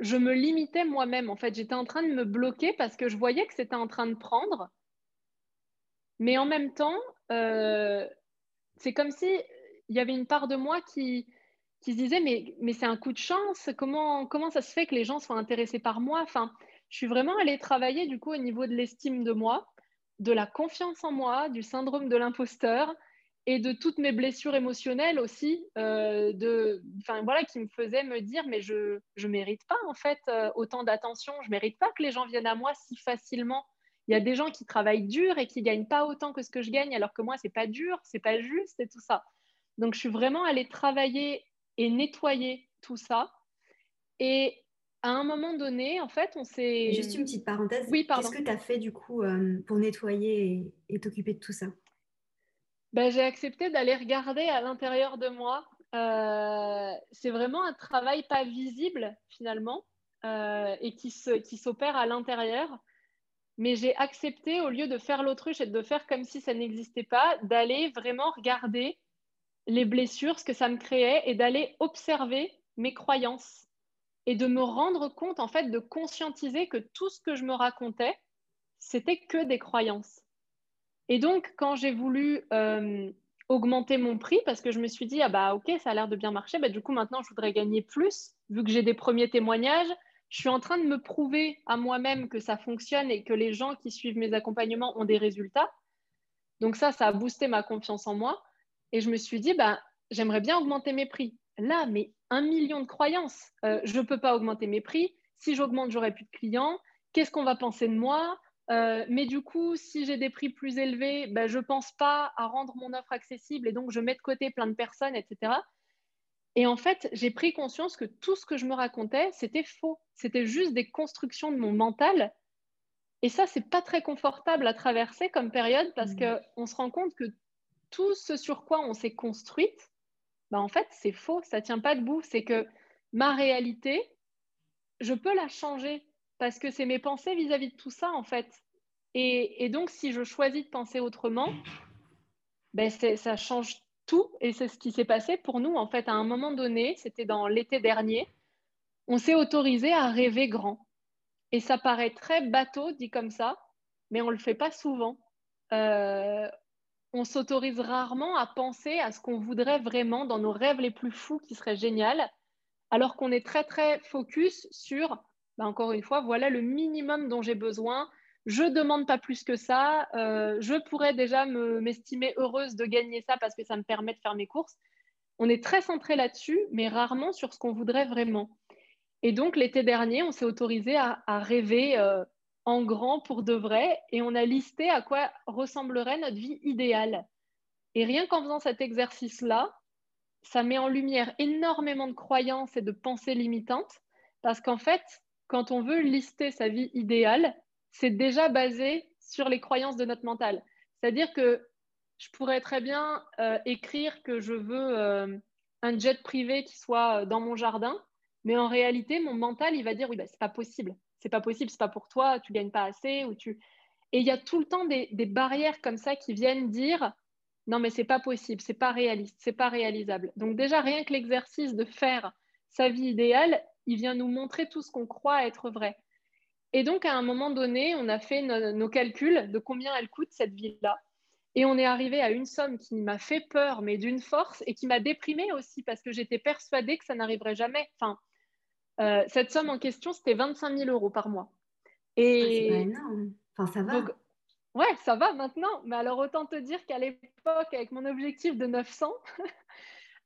je me limitais moi-même. En fait, j'étais en train de me bloquer parce que je voyais que c'était en train de prendre. Mais en même temps, euh, c'est comme si il y avait une part de moi qui, qui se disait mais, mais c'est un coup de chance. Comment, comment ça se fait que les gens soient intéressés par moi? Enfin, je suis vraiment allée travailler du coup au niveau de l'estime de moi, de la confiance en moi, du syndrome de l'imposteur et de toutes mes blessures émotionnelles aussi, euh, de, voilà, qui me faisaient me dire mais je ne mérite pas en fait euh, autant d'attention, je mérite pas que les gens viennent à moi si facilement. Il y a des gens qui travaillent dur et qui gagnent pas autant que ce que je gagne, alors que moi c'est pas dur, c'est pas juste et tout ça. Donc je suis vraiment allée travailler et nettoyer tout ça. Et à un moment donné, en fait, on s'est. Juste une petite parenthèse. Oui, Qu'est-ce que tu as fait du coup euh, pour nettoyer et t'occuper de tout ça? Ben, j'ai accepté d'aller regarder à l'intérieur de moi euh, c'est vraiment un travail pas visible finalement euh, et qui s'opère à l'intérieur. Mais j'ai accepté, au lieu de faire l'autruche et de faire comme si ça n'existait pas, d'aller vraiment regarder les blessures, ce que ça me créait, et d'aller observer mes croyances et de me rendre compte, en fait, de conscientiser que tout ce que je me racontais, c'était que des croyances. Et donc, quand j'ai voulu euh, augmenter mon prix, parce que je me suis dit, ah bah ok, ça a l'air de bien marcher, bah, du coup, maintenant, je voudrais gagner plus, vu que j'ai des premiers témoignages. Je suis en train de me prouver à moi-même que ça fonctionne et que les gens qui suivent mes accompagnements ont des résultats. Donc ça, ça a boosté ma confiance en moi. Et je me suis dit, bah, j'aimerais bien augmenter mes prix. Là, mais un million de croyances. Euh, je ne peux pas augmenter mes prix. Si j'augmente, j'aurai plus de clients. Qu'est-ce qu'on va penser de moi? Euh, mais du coup, si j'ai des prix plus élevés, ben, je ne pense pas à rendre mon offre accessible et donc je mets de côté plein de personnes, etc. Et en fait, j'ai pris conscience que tout ce que je me racontais, c'était faux. C'était juste des constructions de mon mental. Et ça, c'est pas très confortable à traverser comme période parce mmh. qu'on se rend compte que tout ce sur quoi on s'est construite, bah, en fait, c'est faux, ça tient pas debout. C'est que ma réalité, je peux la changer parce que c'est mes pensées vis-à-vis de tout ça, en fait. Et, donc, si je choisis de penser autrement, ben ça change tout. Et c'est ce qui s'est passé pour nous, en fait, à un moment donné, c'était dans l'été dernier, on s'est autorisé à rêver grand. Et ça paraît très bateau dit comme ça, mais on ne le fait pas souvent. Euh, on s'autorise rarement à penser à ce qu'on voudrait vraiment dans nos rêves les plus fous qui seraient génial, alors qu'on est très très focus sur, bah, encore une fois, voilà le minimum dont j'ai besoin. Je ne demande pas plus que ça. Euh, je pourrais déjà m'estimer heureuse de gagner ça parce que ça me permet de faire mes courses. On est très centré là-dessus, mais rarement sur ce qu'on voudrait vraiment. Et donc l'été dernier, on s'est autorisé à, rêver. Euh, en grand pour de vrai et on a listé à quoi ressemblerait notre vie idéale. Et rien qu'en faisant cet exercice-là, ça met en lumière énormément de croyances et de pensées limitantes parce qu'en fait, quand on veut lister sa vie idéale, c'est déjà basé sur les croyances de notre mental. C'est-à-dire que je pourrais très bien euh, écrire que je veux euh, un jet privé qui soit dans mon jardin, mais en réalité, mon mental, il va dire oui, bah, c'est pas possible c'est pas possible, c'est pas pour toi, tu gagnes pas assez ou tu et il y a tout le temps des, barrières comme ça qui viennent dire non mais c'est pas possible, c'est pas réaliste, c'est pas réalisable. Donc déjà rien que l'exercice de faire sa vie idéale, il vient nous montrer tout ce qu'on croit être vrai. Et donc à un moment donné, on a fait nos calculs de combien elle coûte cette vie-là. Et on est arrivé à une somme qui m'a fait peur, mais d'une force, et qui m'a déprimée aussi, parce que j'étais persuadée que ça n'arriverait jamais. Enfin, euh, cette somme en question, c'était 25 000 euros par mois. Et... Ah, c'est pas énorme. Enfin, ça va. ouais, ça va maintenant. Mais alors, autant te dire qu'à l'époque, avec mon objectif de 900,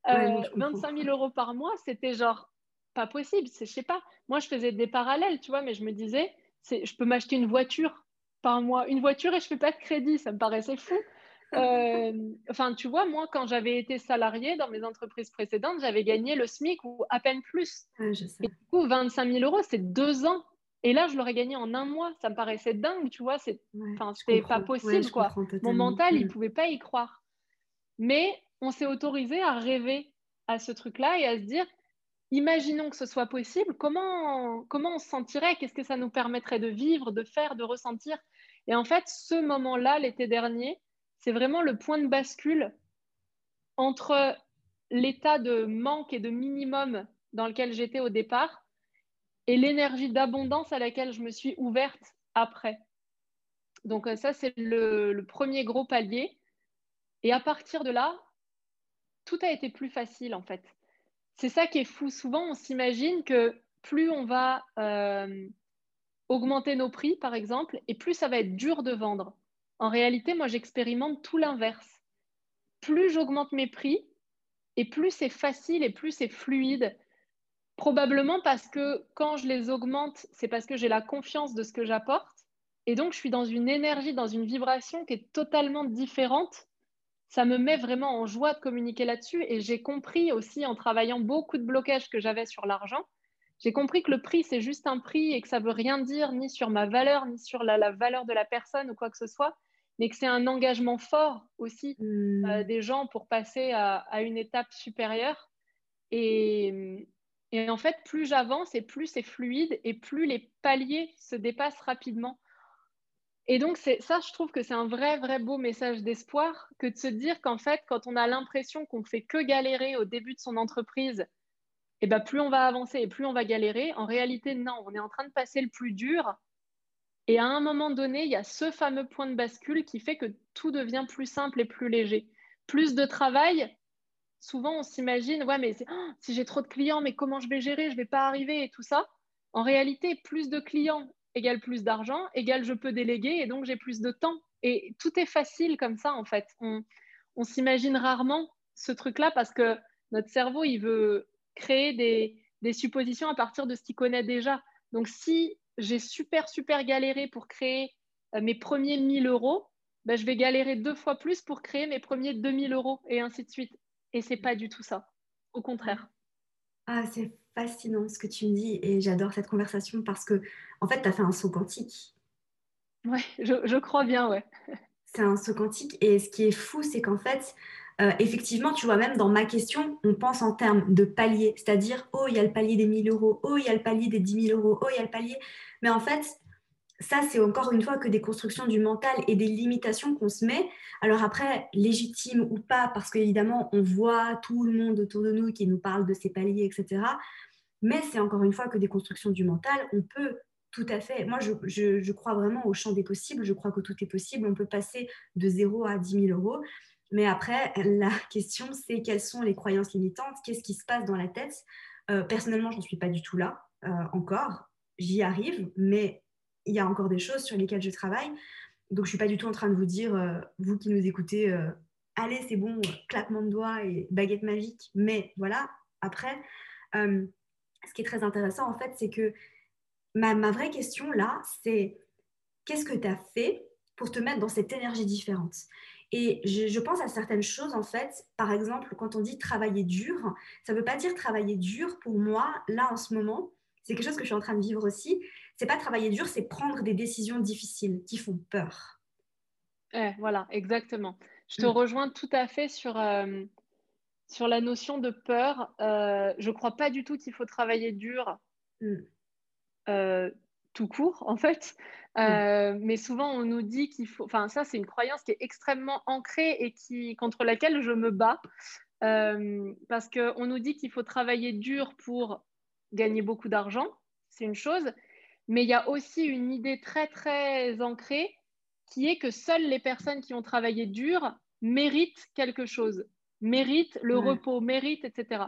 25 000 euros par mois, c'était genre pas possible. Je sais pas. Moi, je faisais des parallèles, tu vois, mais je me disais, je peux m'acheter une voiture par mois, une voiture et je fais pas de crédit. Ça me paraissait fou. *laughs* Euh, enfin, tu vois, moi, quand j'avais été salariée dans mes entreprises précédentes, j'avais gagné le SMIC ou à peine plus. Et du coup, 25 000 euros, c'est deux ans. Et là, je l'aurais gagné en un mois. Ça me paraissait dingue, tu vois. C'est, enfin, pas possible, quoi. Mon mental, il mm. pouvait pas y croire. Mais on s'est autorisé à rêver à ce truc-là et à se dire, imaginons que ce soit possible. Comment, comment on se sentirait? Qu'est-ce que ça nous permettrait de vivre, de faire, de ressentir? Et en fait, ce moment-là, l'été dernier, c'est vraiment le point de bascule entre l'état de manque et de minimum dans lequel j'étais au départ et l'énergie d'abondance à laquelle je me suis ouverte après. Donc euh, ça, c'est le, premier gros palier. Et à partir de là, tout a été plus facile en fait. C'est ça qui est fou. Souvent, on s'imagine que plus on va euh, augmenter nos prix, par exemple, et plus ça va être dur de vendre. En réalité, moi, j'expérimente tout l'inverse. Plus j'augmente mes prix, et plus c'est facile et plus c'est fluide. Probablement parce que quand je les augmente, c'est parce que j'ai la confiance de ce que j'apporte. Et donc, je suis dans une énergie, dans une vibration qui est totalement différente. Ça me met vraiment en joie de communiquer là-dessus. Et j'ai compris aussi en travaillant beaucoup de blocages que j'avais sur l'argent, j'ai compris que le prix, c'est juste un prix et que ça ne veut rien dire ni sur ma valeur, ni sur la, valeur de la personne ou quoi que ce soit mais que c'est un engagement fort aussi hmm. euh, des gens pour passer à, une étape supérieure. Et, et en fait, plus j'avance et plus c'est fluide et plus les paliers se dépassent rapidement. Et donc, ça, je trouve que c'est un vrai, vrai beau message d'espoir que de se dire qu'en fait, quand on a l'impression qu'on fait que galérer au début de son entreprise, eh ben, plus on va avancer et plus on va galérer. En réalité, non, on est en train de passer le plus dur. Et à un moment donné, il y a ce fameux point de bascule qui fait que tout devient plus simple et plus léger. Plus de travail, souvent on s'imagine, ouais, mais oh, si j'ai trop de clients, mais comment je vais gérer? Je ne vais pas arriver et tout ça. En réalité, plus de clients égale plus d'argent, égale je peux déléguer et donc j'ai plus de temps. Et tout est facile comme ça, en fait. On, s'imagine rarement ce truc-là parce que notre cerveau, il veut créer des, suppositions à partir de ce qu'il connaît déjà. Donc, si j'ai super, super galéré pour créer euh, mes premiers 1000 euros, ben, je vais galérer deux fois plus pour créer mes premiers 2000 euros et ainsi de suite. Et c'est pas du tout ça. Au contraire. Ah, c'est fascinant ce que tu me dis et j'adore cette conversation parce que, en fait, tu as fait un saut quantique. Ouais, je, crois bien, ouais. C'est un saut quantique et ce qui est fou, c'est qu'en fait, euh, effectivement, tu vois, même dans ma question, on pense en termes de palier, c'est-à-dire, oh, il y a le palier des 1000 euros, oh, il y a le palier des 10 000 euros, oh, il y a le palier. Mais en fait, ça, c'est encore une fois que des constructions du mental et des limitations qu'on se met. Alors après, légitime ou pas, parce qu'évidemment, on voit tout le monde autour de nous qui nous parle de ces paliers, etc. Mais c'est encore une fois que des constructions du mental. On peut tout à fait, moi je, crois vraiment au champ des possibles, je crois que tout est possible. On peut passer de 0 à 10 000 euros. Mais après, la *laughs* question, c'est quelles sont les croyances limitantes? Qu'est-ce qui se passe dans la tête? Euh, Personnellement, je n'en suis pas du tout là euh, encore. J'y arrive, mais il y a encore des choses sur lesquelles je travaille. Donc, je ne suis pas du tout en train de vous dire, euh, vous qui nous écoutez, euh, allez, c'est bon, claquement de doigts et baguette magique. Mais voilà, après, euh, ce qui est très intéressant, en fait, c'est que ma, vraie question là, c'est qu'est-ce que tu as fait pour te mettre dans cette énergie différente? Et je, je, pense à certaines choses, en fait. Par exemple, quand on dit travailler dur, ça ne veut pas dire travailler dur pour moi, là, en ce moment. C'est quelque chose que je suis en train de vivre aussi c'est pas travailler dur, c'est prendre des décisions difficiles qui font peur. voilà, exactement. Je te mm. rejoins tout à fait sur, euh, sur la notion de peur. Euh, je ne crois pas du tout qu'il faut travailler dur mm. euh, tout court, en fait. Mm. Mais souvent, on nous dit qu'il faut. Enfin, ça, c'est une croyance qui est extrêmement ancrée et qui, contre laquelle je me bats. parce qu'on nous dit qu'il faut travailler dur pour gagner beaucoup d'argent. C'est une chose. Mais il y a aussi une idée très, très ancrée qui est que seules les personnes qui ont travaillé dur méritent quelque chose, méritent le repos, méritent, etc.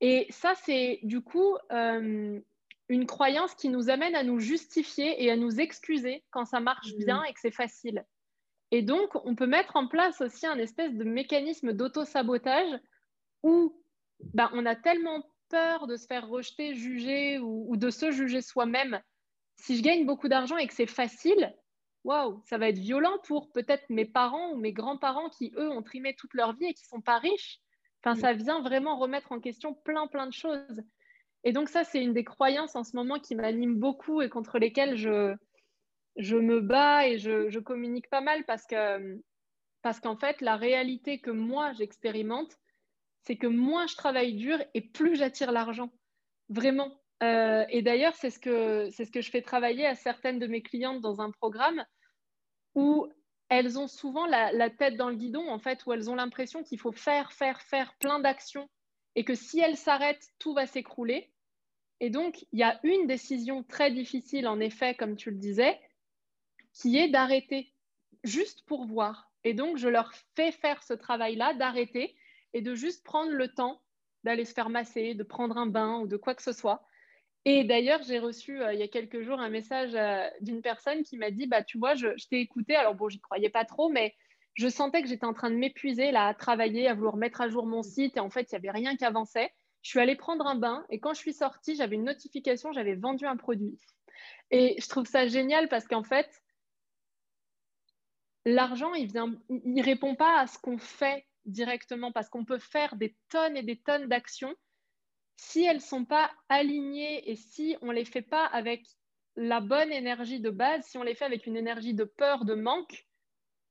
Et ça, c'est du coup euh, une croyance qui nous amène à nous justifier et à nous excuser quand ça marche mm. bien et que c'est facile. Et donc, on peut mettre en place aussi un espèce de mécanisme d'auto-sabotage où ben, on a tellement de se faire rejeter, juger ou, de se juger soi-même. Si je gagne beaucoup d'argent et que c'est facile, waouh, ça va être violent pour peut-être mes parents ou mes grands-parents qui, eux, ont trimé toute leur vie et qui sont pas riches. Enfin, ça vient vraiment remettre en question plein, plein de choses. Et donc, ça, c'est une des croyances en ce moment qui m'anime beaucoup et contre lesquelles je, je me bats et je, je communique pas mal parce que parce qu'en fait, la réalité que moi, j'expérimente, c'est que moins je travaille dur et plus j'attire l'argent. Vraiment. Euh, et d'ailleurs, c'est ce, que, je fais travailler à certaines de mes clientes dans un programme où elles ont souvent la, tête dans le guidon, en fait, où elles ont l'impression qu'il faut faire, faire, faire plein d'actions et que si elles s'arrêtent, tout va s'écrouler. Et donc, il y a une décision très difficile, en effet, comme tu le disais, qui est d'arrêter, juste pour voir. Et donc, je leur fais faire ce travail-là, d'arrêter et de juste prendre le temps d'aller se faire masser, de prendre un bain ou de quoi que ce soit. Et d'ailleurs, j'ai reçu euh, il y a quelques jours un message euh, d'une personne qui m'a dit, bah, tu vois, je, t'ai écouté, alors bon, j'y croyais pas trop, mais je sentais que j'étais en train de m'épuiser là, à travailler, à vouloir mettre à jour mon site, et en fait, il n'y avait rien qui avançait. Je suis allée prendre un bain, et quand je suis sortie, j'avais une notification, j'avais vendu un produit. Et je trouve ça génial parce qu'en fait, l'argent, il il répond pas à ce qu'on fait directement parce qu'on peut faire des tonnes et des tonnes d'actions. Si elles ne sont pas alignées et si on ne les fait pas avec la bonne énergie de base, si on les fait avec une énergie de peur, de manque,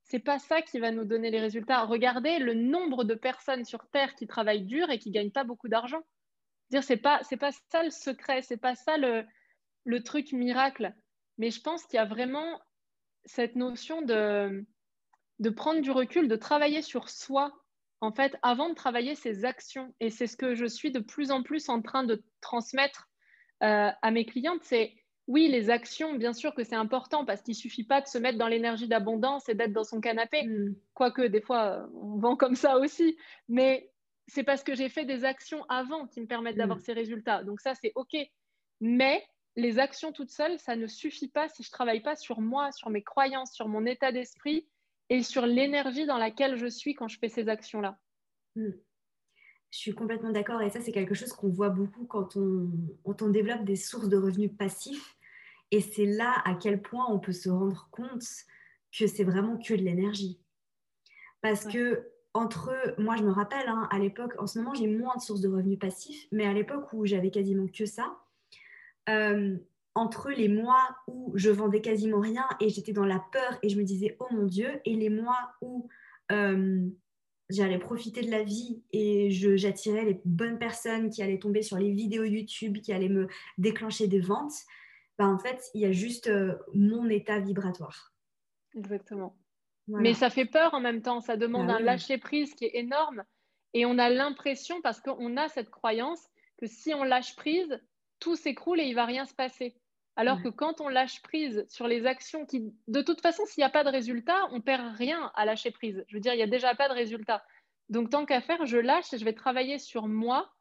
c'est pas ça qui va nous donner les résultats. Regardez le nombre de personnes sur Terre qui travaillent dur et qui gagnent pas beaucoup d'argent. Dire c'est pas pas ça le secret, c'est pas ça le, truc miracle. Mais je pense qu'il y a vraiment cette notion de prendre du recul, de travailler sur soi, en fait, avant de travailler ses actions. Et c'est ce que je suis de plus en plus en train de transmettre euh, à mes clientes. C'est oui, les actions, bien sûr que c'est important parce qu'il suffit pas de se mettre dans l'énergie d'abondance et d'être dans son canapé. Mm. Quoique, des fois, on vend comme ça aussi. Mais c'est parce que j'ai fait des actions avant qui me permettent d'avoir mm. ces résultats. Donc ça, c'est OK. Mais les actions toutes seules, ça ne suffit pas si je travaille pas sur moi, sur mes croyances, sur mon état d'esprit et sur l'énergie dans laquelle je suis quand je fais ces actions-là. Hmm. Je suis complètement d'accord et ça c'est quelque chose qu'on voit beaucoup quand on, on, développe des sources de revenus passifs et c'est là à quel point on peut se rendre compte que c'est vraiment que de l'énergie. Parce que entre, moi je me rappelle hein, à l'époque, en ce moment j'ai moins de sources de revenus passifs, mais à l'époque où j'avais quasiment que ça, euh, entre les mois où je vendais quasiment rien et j'étais dans la peur et je me disais oh mon Dieu, et les mois où euh, j'allais profiter de la vie et j'attirais les bonnes personnes qui allaient tomber sur les vidéos YouTube, qui allaient me déclencher des ventes, bah, en fait, il y a juste euh, mon état vibratoire. Exactement. Mais ça fait peur en même temps, ça demande bah un lâcher-prise qui est énorme et on a l'impression, parce qu'on a cette croyance, que si on lâche prise, tout s'écroule et il va rien se passer. Alors que quand on lâche prise sur les actions qui, de toute façon, s'il n'y a pas de résultat, on perd rien à lâcher prise. Je veux dire, il n'y a déjà pas de résultat. Donc, tant qu'à faire, je lâche et je vais travailler sur moi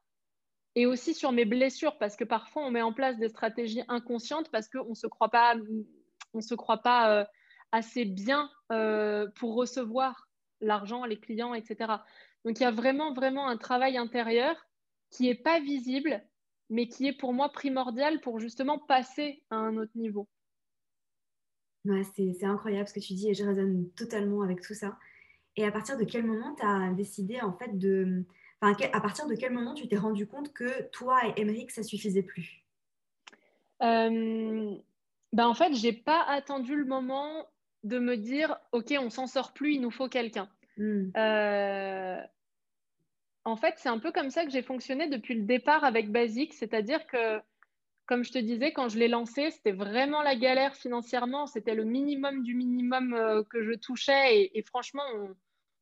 et aussi sur mes blessures parce que parfois, on met en place des stratégies inconscientes parce qu'on ne se croit pas, on se croit pas euh, assez bien euh, pour recevoir l'argent, les clients, etc. Donc, il y a vraiment, vraiment un travail intérieur qui n'est pas visible mais qui est pour moi primordial pour justement passer à un autre niveau. c'est incroyable ce que tu dis et je résonne totalement avec tout ça. Et à partir de quel moment tu as décidé en fait de... Enfin, à partir de quel moment tu t'es rendu compte que toi et Émeric, ça suffisait plus? Euh, ben En fait, j'ai pas attendu le moment de me dire, OK, on s'en sort plus, il nous faut quelqu'un. Hmm. Euh, en fait, c'est un peu comme ça que j'ai fonctionné depuis le départ avec Basic, c'est-à-dire que, comme je te disais, quand je l'ai lancé, c'était vraiment la galère financièrement, c'était le minimum du minimum euh, que je touchais, et, franchement,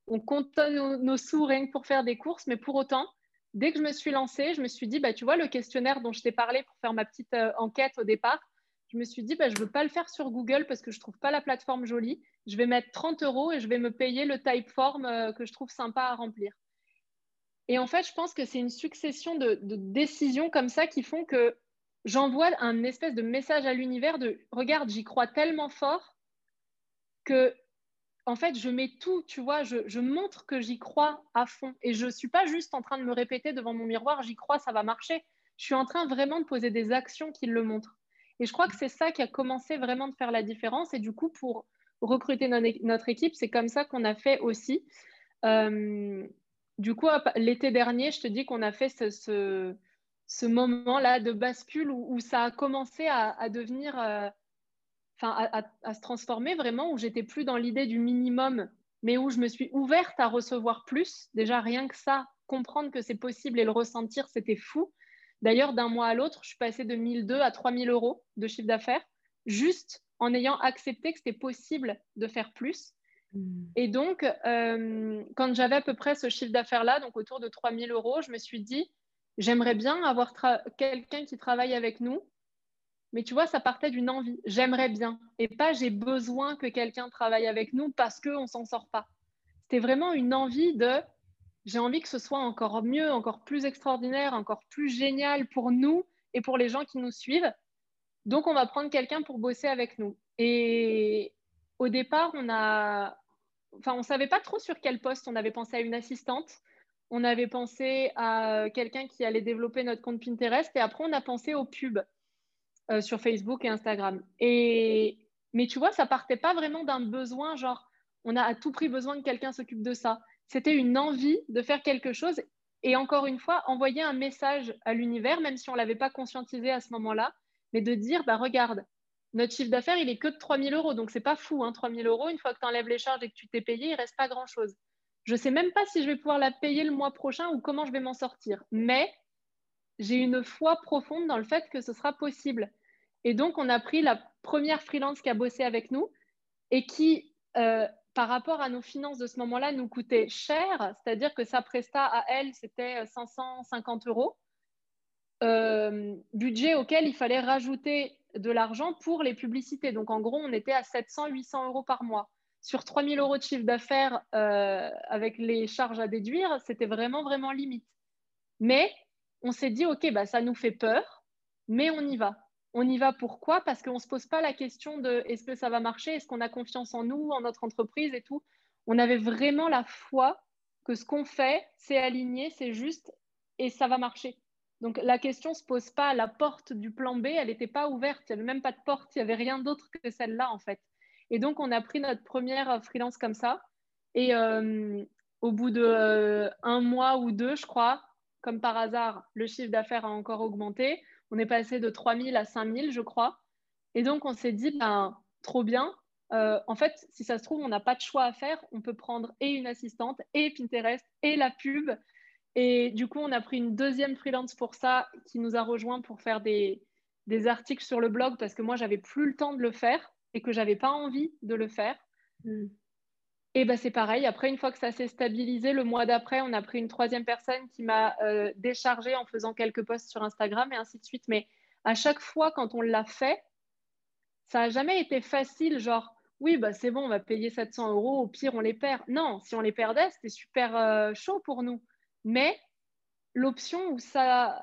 on, compte nos, sous rien que pour faire des courses, mais pour autant, dès que je me suis lancée, je me suis dit, bah, tu vois, le questionnaire dont je t'ai parlé pour faire ma petite euh, enquête au départ, je me suis dit, bah, je ne veux pas le faire sur Google parce que je ne trouve pas la plateforme jolie. Je vais mettre 30 euros et je vais me payer le typeform euh, que je trouve sympa à remplir. Et en fait, je pense que c'est une succession de, décisions comme ça qui font que j'envoie un espèce de message à l'univers de regarde, j'y crois tellement fort que en fait, je mets tout, tu vois, je, montre que j'y crois à fond. Et je ne suis pas juste en train de me répéter devant mon miroir, j'y crois, ça va marcher. Je suis en train vraiment de poser des actions qui le montrent. Et je crois que c'est ça qui a commencé vraiment de faire la différence. Et du coup, pour recruter notre équipe, c'est comme ça qu'on a fait aussi. Euh, du coup, l'été dernier, je te dis qu'on a fait ce, moment-là de bascule où, ça a commencé à, devenir, euh, enfin, à, se transformer vraiment, où j'étais plus dans l'idée du minimum, mais où je me suis ouverte à recevoir plus. Déjà, rien que ça, comprendre que c'est possible et le ressentir, c'était fou. D'ailleurs, d'un mois à l'autre, je suis passée de 1002 à 3000 euros de chiffre d'affaires, juste en ayant accepté que c'était possible de faire plus. Et donc, euh, quand j'avais à peu près ce chiffre d'affaires-là, donc autour de 3000 euros, je me suis dit, j'aimerais bien avoir quelqu'un qui travaille avec nous. Mais tu vois, ça partait d'une envie. J'aimerais bien. Et pas j'ai besoin que quelqu'un travaille avec nous parce qu'on ne s'en sort pas. C'était vraiment une envie de j'ai envie que ce soit encore mieux, encore plus extraordinaire, encore plus génial pour nous et pour les gens qui nous suivent. Donc, on va prendre quelqu'un pour bosser avec nous. Et au départ, on a, enfin, on savait pas trop sur quel poste. On avait pensé à une assistante, on avait pensé à quelqu'un qui allait développer notre compte Pinterest, et après on a pensé aux pubs euh, sur Facebook et Instagram. Et mais tu vois, ça partait pas vraiment d'un besoin, genre on a à tout prix besoin que quelqu'un s'occupe de ça. C'était une envie de faire quelque chose et encore une fois, envoyer un message à l'univers, même si on l'avait pas conscientisé à ce moment-là, mais de dire, bah regarde, notre chiffre d'affaires, il est que de 3 000 euros. Donc, c'est pas fou, hein, 3 000 euros. Une fois que tu enlèves les charges et que tu t'es payé, il reste pas grand-chose. Je sais même pas si je vais pouvoir la payer le mois prochain ou comment je vais m'en sortir. Mais j'ai une foi profonde dans le fait que ce sera possible. Et donc, on a pris la première freelance qui a bossé avec nous et qui, euh, par rapport à nos finances de ce moment-là, nous coûtait cher. C'est-à-dire que sa presta à elle, c'était 550 euros. Euh, budget auquel il fallait rajouter de l'argent pour les publicités. Donc, en gros, on était à 700-800 euros par mois. Sur 3000 euros de chiffre d'affaires euh, avec les charges à déduire, c'était vraiment, vraiment limite. Mais on s'est dit, OK, bah, ça nous fait peur, mais on y va. On y va pourquoi? Parce qu'on ne se pose pas la question de est-ce que ça va marcher? Est-ce qu'on a confiance en nous, en notre entreprise et tout? On avait vraiment la foi que ce qu'on fait, c'est aligné, c'est juste et ça va marcher. Donc la question ne se pose pas, la porte du plan B, elle n'était pas ouverte, il n'y avait même pas de porte, il n'y avait rien d'autre que celle-là en fait. Et donc on a pris notre première freelance comme ça. Et euh, au bout de euh, un mois ou deux, je crois, comme par hasard, le chiffre d'affaires a encore augmenté. On est passé de 3 000 à 5 000, je crois. Et donc on s'est dit, ben, trop bien. Euh, en fait, si ça se trouve, on n'a pas de choix à faire. On peut prendre et une assistante, et Pinterest, et la pub, et du coup, on a pris une deuxième freelance pour ça qui nous a rejoint pour faire des, articles sur le blog parce que moi, j'avais plus le temps de le faire et que j'avais pas envie de le faire. Hmm. Et ben c'est pareil. Après, une fois que ça s'est stabilisé, le mois d'après, on a pris une troisième personne qui m'a euh, déchargé en faisant quelques posts sur Instagram et ainsi de suite. Mais à chaque fois, quand on l'a fait, ça n'a jamais été facile. Genre, oui, bah c'est bon, on va payer 700 euros. Au pire, on les perd. Non, si on les perdait, c'était super euh, chaud pour nous. Mais l'option où ça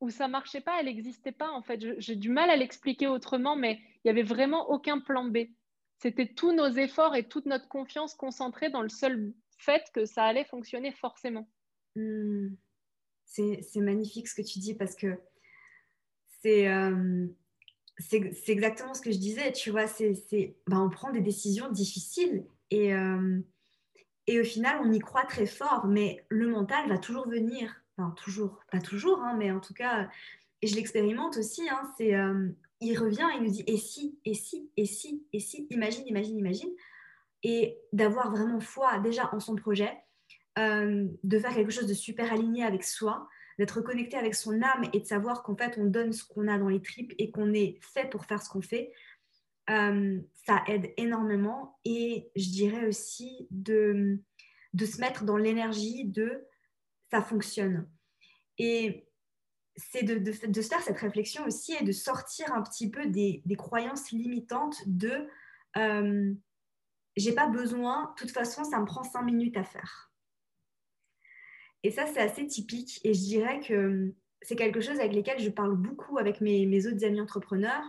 où ça marchait pas, elle n'existait pas en fait. J'ai du mal à l'expliquer autrement, mais il n'y avait vraiment aucun plan B. C'était tous nos efforts et toute notre confiance concentrée dans le seul fait que ça allait fonctionner forcément. Hmm. C'est magnifique ce que tu dis parce que c'est euh, exactement ce que je disais. Tu vois, c'est ben, on prend des décisions difficiles et euh, et au final, on y croit très fort, mais le mental va toujours venir. Enfin, toujours, pas toujours, hein, mais en tout cas, et je l'expérimente aussi, hein, c'est, euh, il revient et il nous dit et si, et si, et si, et si, imagine, imagine, imagine. Et d'avoir vraiment foi déjà en son projet, euh, de faire quelque chose de super aligné avec soi, d'être connecté avec son âme et de savoir qu'en fait, on donne ce qu'on a dans les tripes et qu'on est fait pour faire ce qu'on fait. Euh, ça aide énormément. Et je dirais aussi de, de se mettre dans l'énergie de ça fonctionne. Et c'est de, de, de, se faire cette réflexion aussi et de sortir un petit peu des, des croyances limitantes de euh, j'ai pas besoin, de toute façon, ça me prend cinq minutes à faire. Et ça, c'est assez typique. Et je dirais que c'est quelque chose avec lequel je parle beaucoup avec mes, mes autres amis entrepreneurs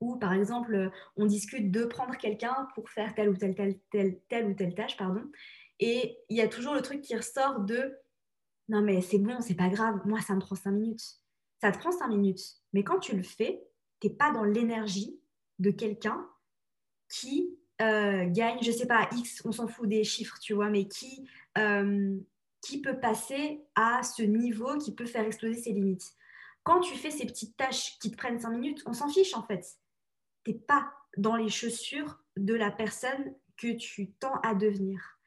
où, par exemple, on discute de prendre quelqu'un pour faire telle ou telle, telle, telle, telle ou telle tâche, pardon. Et il y a toujours le truc qui ressort de non, mais c'est bon, c'est pas grave, moi, ça me prend cinq minutes. Ça te prend cinq minutes. Mais quand tu le fais, tu n'es pas dans l'énergie de quelqu'un qui euh, gagne, je sais pas, X, on s'en fout des chiffres, tu vois, mais qui, euh, qui peut passer à ce niveau, qui peut faire exploser ses limites. Quand tu fais ces petites tâches qui te prennent cinq minutes, on s'en fiche en fait n'es pas dans les chaussures de la personne que tu tends à devenir.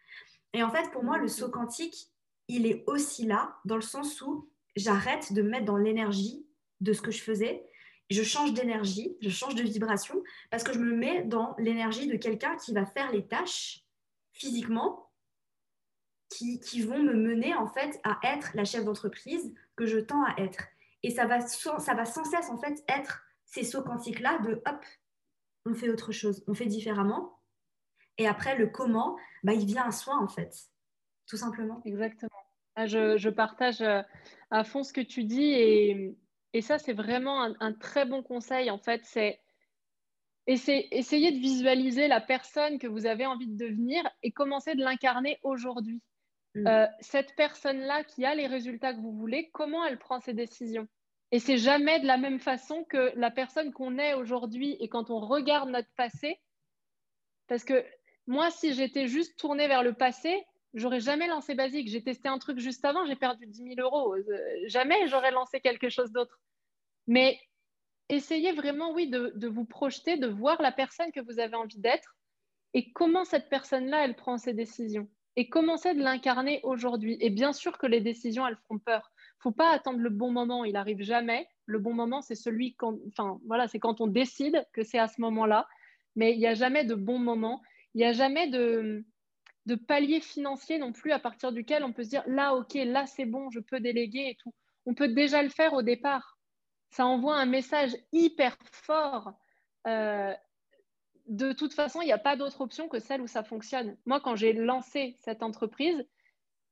Et en fait, pour moi, le saut quantique, il est aussi là, dans le sens où j'arrête de me mettre dans l'énergie de ce que je faisais. Je change d'énergie, je change de vibration, parce que je me mets dans l'énergie de quelqu'un qui va faire les tâches physiquement, qui, qui, vont me mener en fait à être la chef d'entreprise que je tends à être. Et ça va, ça va sans cesse en fait être ces sauts quantiques-là de hop, on fait autre chose, on fait différemment. Et après, le comment, bah, il vient à soi, en fait, tout simplement. Exactement. Ah, je, partage euh, à fond ce que tu dis et, ça, c'est vraiment un, très bon conseil, en fait. C'est essayer de visualiser la personne que vous avez envie de devenir et commencer de l'incarner aujourd'hui. Mm. Euh, cette personne-là qui a les résultats que vous voulez, comment elle prend ses décisions? Et c'est jamais de la même façon que la personne qu'on est aujourd'hui et quand on regarde notre passé. Parce que moi, si j'étais juste tournée vers le passé, j'aurais jamais lancé Basique. J'ai testé un truc juste avant, j'ai perdu 10 000 euros. Euh, jamais j'aurais lancé quelque chose d'autre. Mais essayez vraiment, oui, de, vous projeter, de voir la personne que vous avez envie d'être et comment cette personne-là, elle prend ses décisions. Et commencez de l'incarner aujourd'hui. Et bien sûr que les décisions, elles feront peur. Faut pas attendre le bon moment, il arrive jamais. Le bon moment, c'est celui quand, voilà, c'est quand on décide que c'est à ce moment-là. Mais il n'y a jamais de bon moment. Il n'y a jamais de, de palier financier non plus à partir duquel on peut se dire là, ok, là c'est bon, je peux déléguer et tout. On peut déjà le faire au départ. Ça envoie un message hyper fort. Euh, de toute façon, il n'y a pas d'autre option que celle où ça fonctionne. Moi, quand j'ai lancé cette entreprise,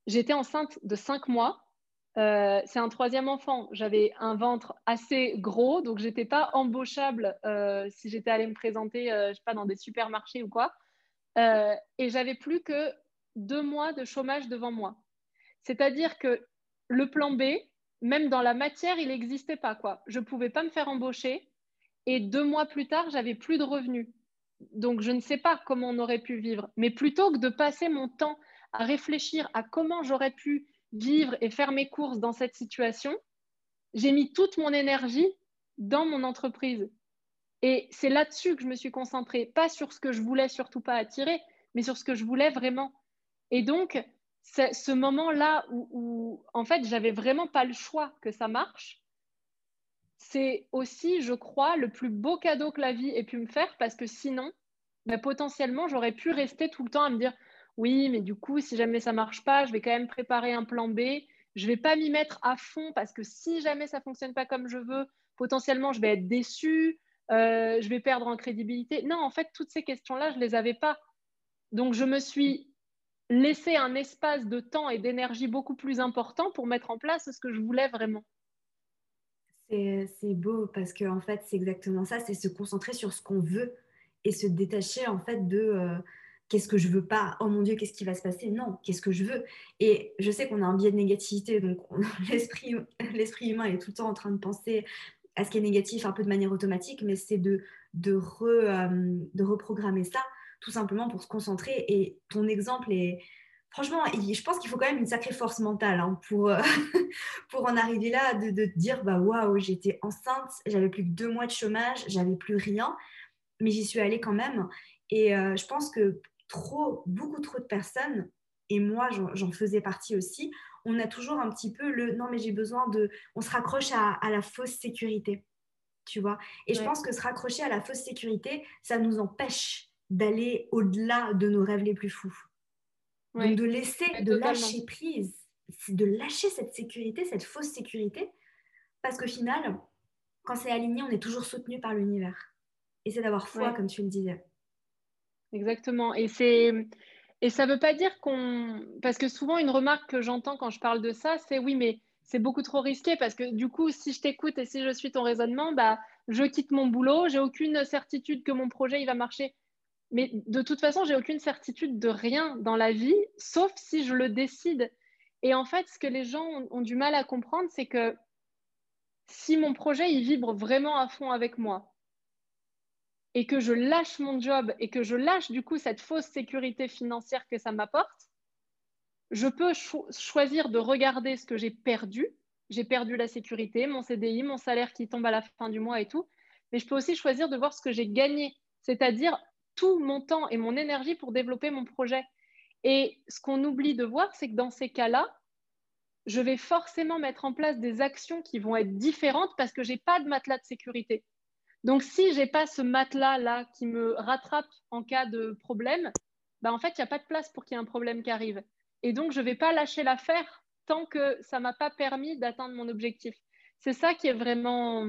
j'étais enceinte de cinq mois. Euh, c'est un troisième enfant. J'avais un ventre assez gros, donc j'étais pas embauchable euh, si j'étais allée me présenter, je sais pas, dans des supermarchés ou quoi. Euh, et j'avais plus que deux mois de chômage devant moi. C'est-à-dire que le plan B, même dans la matière, il n'existait pas. Quoi. Je ne pouvais pas me faire embaucher. Et deux mois plus tard, j'avais plus de revenus. Donc, je ne sais pas comment on aurait pu vivre. Mais plutôt que de passer mon temps à réfléchir à comment j'aurais pu vivre et faire mes courses dans cette situation, j'ai mis toute mon énergie dans mon entreprise. Et c'est là-dessus que je me suis concentrée, pas sur ce que je voulais surtout pas attirer, mais sur ce que je voulais vraiment. Et donc, ce moment-là où, en fait, j'avais vraiment pas le choix que ça marche, c'est aussi, je crois, le plus beau cadeau que la vie ait pu me faire parce que sinon, bah, potentiellement, j'aurais pu rester tout le temps à me dire oui, mais du coup, si jamais ça marche pas, je vais quand même préparer un plan B. Je vais pas m'y mettre à fond parce que si jamais ça fonctionne pas comme je veux, potentiellement, je vais être déçue. Euh, je vais perdre en crédibilité. Non, en fait, toutes ces questions-là, je ne les avais pas. Donc, je me suis laissé un espace de temps et d'énergie beaucoup plus important pour mettre en place ce que je voulais vraiment. C'est beau parce que en fait, c'est exactement ça, c'est se concentrer sur ce qu'on veut et se détacher en fait de euh, qu'est-ce que je veux pas, oh mon Dieu, qu'est-ce qui va se passer? Non, qu'est-ce que je veux? Et je sais qu'on a un biais de négativité, donc *laughs* l'esprit humain est tout le temps en train de penser à ce qui est négatif un peu de manière automatique, mais c'est de, de, euh, de reprogrammer ça tout simplement pour se concentrer. Et ton exemple est... Franchement, je pense qu'il faut quand même une sacrée force mentale hein, pour, euh, *laughs* pour en arriver là, de, de te dire, bah waouh, j'étais enceinte, j'avais plus que deux mois de chômage, j'avais plus rien, mais j'y suis allée quand même. Et euh, je pense que trop, beaucoup trop de personnes, et moi j'en faisais partie aussi, on a toujours un petit peu le non mais j'ai besoin de on se raccroche à, la fausse sécurité tu vois. Et je pense que se raccrocher à la fausse sécurité ça nous empêche d'aller au-delà de nos rêves les plus fous. Donc de laisser de lâcher prise de lâcher cette sécurité cette fausse sécurité parce qu'au final quand c'est aligné on est toujours soutenu par l'univers. Et c'est d'avoir foi comme tu le disais exactement et c'est et ça ne veut pas dire qu'on. Parce que souvent, une remarque que j'entends quand je parle de ça, c'est oui, mais c'est beaucoup trop risqué parce que du coup, si je t'écoute et si je suis ton raisonnement, bah, je quitte mon boulot, j'ai aucune certitude que mon projet il va marcher. Mais de toute façon, j'ai aucune certitude de rien dans la vie, sauf si je le décide. Et en fait, ce que les gens ont, ont du mal à comprendre, c'est que si mon projet il vibre vraiment à fond avec moi, et que je lâche mon job et que je lâche du coup cette fausse sécurité financière que ça m'apporte, je peux choisir de regarder ce que j'ai perdu. J'ai perdu la sécurité, mon CDI, mon salaire qui tombe à la fin du mois et tout. Mais je peux aussi choisir de voir ce que j'ai gagné, c'est-à-dire tout mon temps et mon énergie pour développer mon projet. Et ce qu'on oublie de voir, c'est que dans ces cas-là, je vais forcément mettre en place des actions qui vont être différentes parce que je n'ai pas de matelas de sécurité. Donc, si je n'ai pas ce matelas-là qui me rattrape en cas de problème, bah, en fait, il n'y a pas de place pour qu'il y ait un problème qui arrive. Et donc, je ne vais pas lâcher l'affaire tant que ça ne m'a pas permis d'atteindre mon objectif. C'est ça qui est vraiment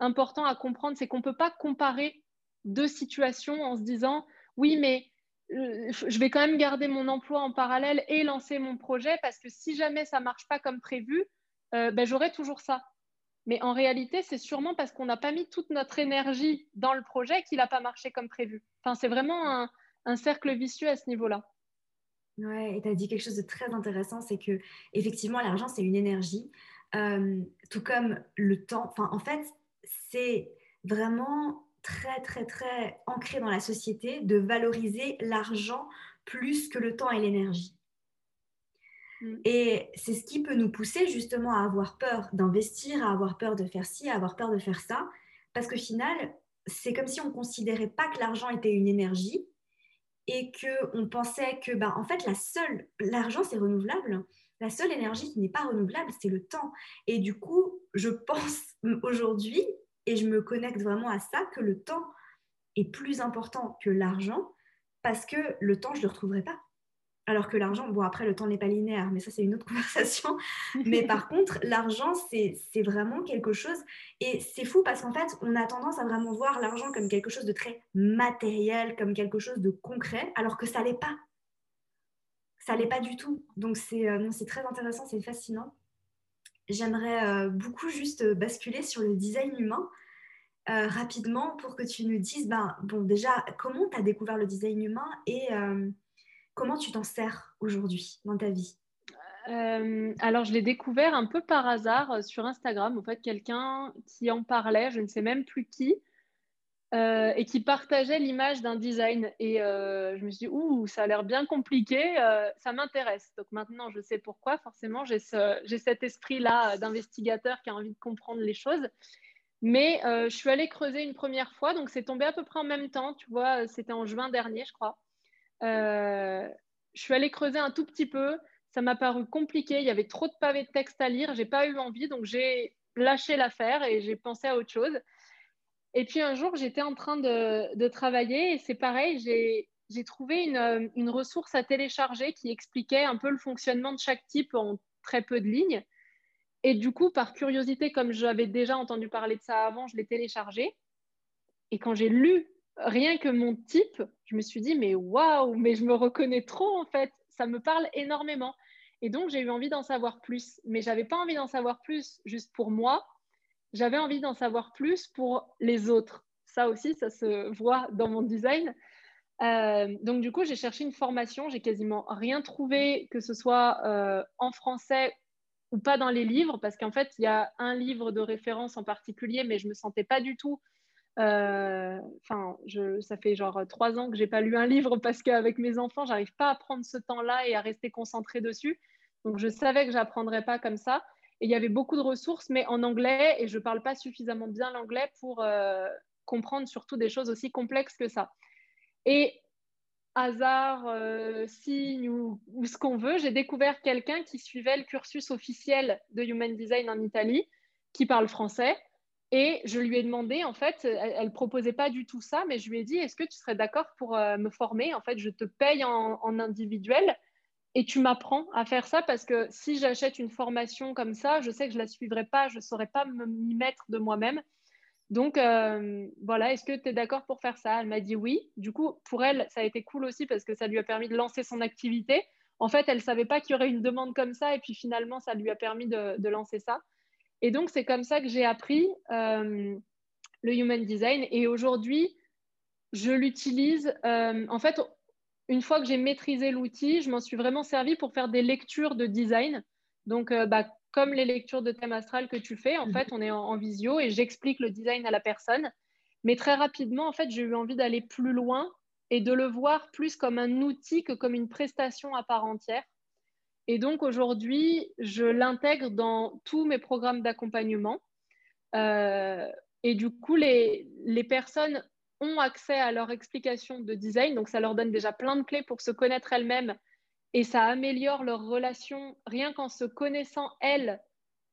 important à comprendre, c'est qu'on ne peut pas comparer deux situations en se disant, oui, mais euh, je vais quand même garder mon emploi en parallèle et lancer mon projet parce que si jamais ça ne marche pas comme prévu, euh, ben, j'aurai toujours ça. Mais en réalité, c'est sûrement parce qu'on n'a pas mis toute notre énergie dans le projet qu'il n'a pas marché comme prévu. Enfin, c'est vraiment un, cercle vicieux à ce niveau-là. Ouais, et tu as dit quelque chose de très intéressant, c'est que effectivement, l'argent, c'est une énergie, euh, tout comme le temps. Enfin, en fait, c'est vraiment très, très, très ancré dans la société de valoriser l'argent plus que le temps et l'énergie. Mm. Et c'est ce qui peut nous pousser justement à avoir peur d'investir, à avoir peur de faire ci, à avoir peur de faire ça, parce qu'au final, c'est comme si on ne considérait pas que l'argent était une énergie et qu'on pensait que, ben, en fait, la l'argent, c'est renouvelable. La seule énergie qui n'est pas renouvelable, c'est le temps. Et du coup, je pense *laughs* aujourd'hui, et je me connecte vraiment à ça, que le temps est plus important que l'argent parce que le temps, je ne le retrouverai pas. Alors que l'argent, bon après le temps n'est pas linéaire, mais ça c'est une autre *laughs* conversation. Mais par *laughs* contre, l'argent, c'est vraiment quelque chose. Et c'est fou parce qu'en fait, on a tendance à vraiment voir l'argent comme quelque chose de très matériel, comme quelque chose de concret, alors que ça l'est pas. Ça l'est pas du tout. Donc c'est euh, très intéressant, c'est fascinant. J'aimerais euh, beaucoup juste basculer sur le design humain. Euh, rapidement pour que tu nous dises, ben, bon, déjà, comment tu as découvert le design humain et Comment tu t'en sers aujourd'hui dans ta vie? Euh, alors, je l'ai découvert un peu par hasard euh, sur Instagram. En fait, quelqu'un qui en parlait, je ne sais même plus qui, euh, et qui partageait l'image d'un design. Et je me suis dit, ouh, ça a l'air bien compliqué, ça m'intéresse. Donc maintenant, je sais pourquoi. Forcément, j'ai cet esprit-là d'investigateur qui a envie de comprendre les choses. Mais je suis allée creuser une première fois, donc c'est tombé à peu près en même temps. Tu vois, c'était en juin dernier, je crois. Euh, je suis allée creuser un tout petit peu. Ça m'a paru compliqué. Il y avait trop de pavés de texte à lire. J'ai pas eu envie, donc j'ai lâché l'affaire et j'ai pensé à autre chose. Et puis un jour, j'étais en train de, travailler c'est pareil, j'ai trouvé une, une, ressource à télécharger qui expliquait un peu le fonctionnement de chaque type en très peu de lignes. Et du coup, par curiosité, comme j'avais déjà entendu parler de ça avant, je l'ai téléchargé. Et quand j'ai lu rien que mon type, je me suis dit, mais waouh, mais je me reconnais trop en fait, ça me parle énormément. Et donc, j'ai eu envie d'en savoir plus, mais j'avais pas envie d'en savoir plus juste pour moi, j'avais envie d'en savoir plus pour les autres. Ça aussi, ça se voit dans mon design. Euh, donc, du coup, j'ai cherché une formation, j'ai quasiment rien trouvé, que ce soit euh, en français ou pas dans les livres, parce qu'en fait, il y a un livre de référence en particulier, mais je me sentais pas du tout euh, enfin, ça fait genre trois ans que j'ai pas lu un livre parce qu'avec mes enfants, j'arrive pas à prendre ce temps-là et à rester concentrée dessus. Donc, je savais que j'apprendrais pas comme ça. Et il y avait beaucoup de ressources, mais en anglais, et je parle pas suffisamment bien l'anglais pour euh, comprendre surtout des choses aussi complexes que ça. Et hasard, euh, signe ou, ce qu'on veut, j'ai découvert quelqu'un qui suivait le cursus officiel de Human Design en Italie, qui parle français et je lui ai demandé, en fait, elle ne proposait pas du tout ça, mais je lui ai dit, est-ce que tu serais d'accord pour euh, me former? En fait, je te paye en, individuel et tu m'apprends à faire ça parce que si j'achète une formation comme ça, je sais que je ne la suivrai pas, je ne saurais pas m'y mettre de moi-même. Donc, euh, voilà, est-ce que tu es d'accord pour faire ça? Elle m'a dit oui. Du coup, pour elle, ça a été cool aussi parce que ça lui a permis de lancer son activité. En fait, elle ne savait pas qu'il y aurait une demande comme ça et puis finalement, ça lui a permis de lancer ça. Et donc, c'est comme ça que j'ai appris euh, le Human Design. Et aujourd'hui, je l'utilise. Euh, en fait, une fois que j'ai maîtrisé l'outil, je m'en suis vraiment servi pour faire des lectures de design. Donc, euh, bah, comme les lectures de thème astral que tu fais, en mhm. fait, on est en, visio et j'explique le design à la personne. Mais très rapidement, en fait, j'ai eu envie d'aller plus loin et de le voir plus comme un outil que comme une prestation à part entière. Et donc aujourd'hui, je l'intègre dans tous mes programmes d'accompagnement. Euh, et du coup, les, personnes ont accès à leur explication de design. Donc ça leur donne déjà plein de clés pour se connaître elles-mêmes et ça améliore leur relation rien qu'en se connaissant elles.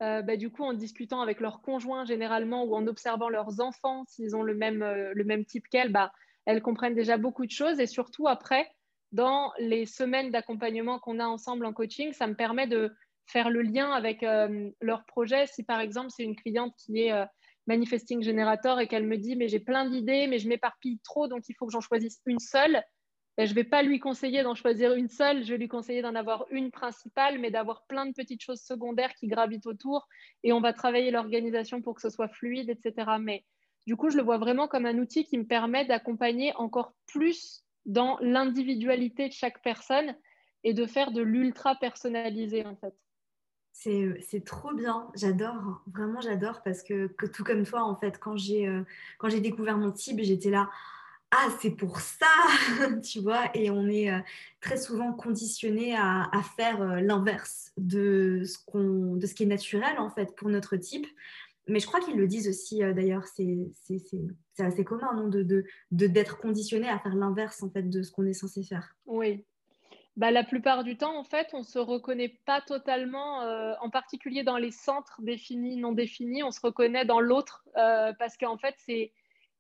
Euh, bah, du coup, en discutant avec leur conjoint généralement ou en observant leurs enfants, s'ils ont le même, euh, le même type qu'elles, bah, elles comprennent déjà beaucoup de choses. Et surtout, après, dans les semaines d'accompagnement qu'on a ensemble en coaching, ça me permet de faire le lien avec euh, leur projet. Si par exemple, c'est une cliente qui est euh, manifesting generator et qu'elle me dit mais j'ai plein d'idées, mais je m'éparpille trop, donc il faut que j'en choisisse une seule. Ben, je ne vais pas lui conseiller d'en choisir une seule, je vais lui conseiller d'en avoir une principale, mais d'avoir plein de petites choses secondaires qui gravitent autour et on va travailler l'organisation pour que ce soit fluide, etc. Mais du coup, je le vois vraiment comme un outil qui me permet d'accompagner encore plus dans l'individualité de chaque personne et de faire de l'ultra personnalisé en fait. C'est trop bien, j'adore, vraiment j'adore parce que, tout comme toi en fait, quand j'ai euh, découvert mon type, j'étais là, ah c'est pour ça, *laughs* tu vois, et on est euh, très souvent conditionné à, à faire euh, l'inverse de, ce de ce qui est naturel en fait pour notre type. Mais je crois qu'ils le disent aussi d'ailleurs, c'est assez commun non, de d'être de, conditionné à faire l'inverse en fait de ce qu'on est censé faire. Oui, bah, la plupart du temps, en fait, on ne se reconnaît pas totalement, en particulier dans les centres définis, non définis, on se reconnaît dans l'autre parce qu'en fait, c'est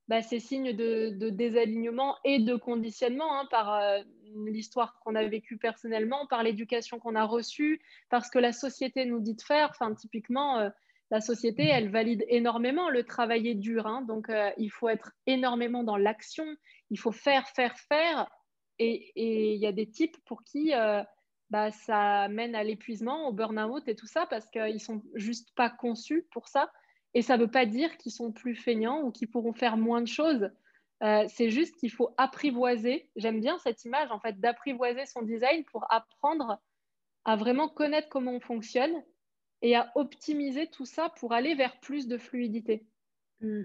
bah, ces signes de, désalignement et de conditionnement hein, par euh, l'histoire qu'on a vécue personnellement, par l'éducation qu'on a reçue, parce que la société nous dit de faire. Enfin, typiquement, euh, la société, elle valide énormément le travailler dur. Hein. donc, euh, il faut être énormément dans l'action. Il faut faire, faire, faire. Et il y a des types pour qui bah, ça mène à l'épuisement, au burn-out et tout ça, parce qu'ils sont juste pas conçus pour ça. Et ça ne veut pas dire qu'ils sont plus feignants ou qu'ils pourront faire moins de choses. Euh, c'est juste qu'il faut apprivoiser. J'aime bien cette image, en fait, d'apprivoiser son design pour apprendre à vraiment connaître comment on fonctionne et à optimiser tout ça pour aller vers plus de fluidité. Mm.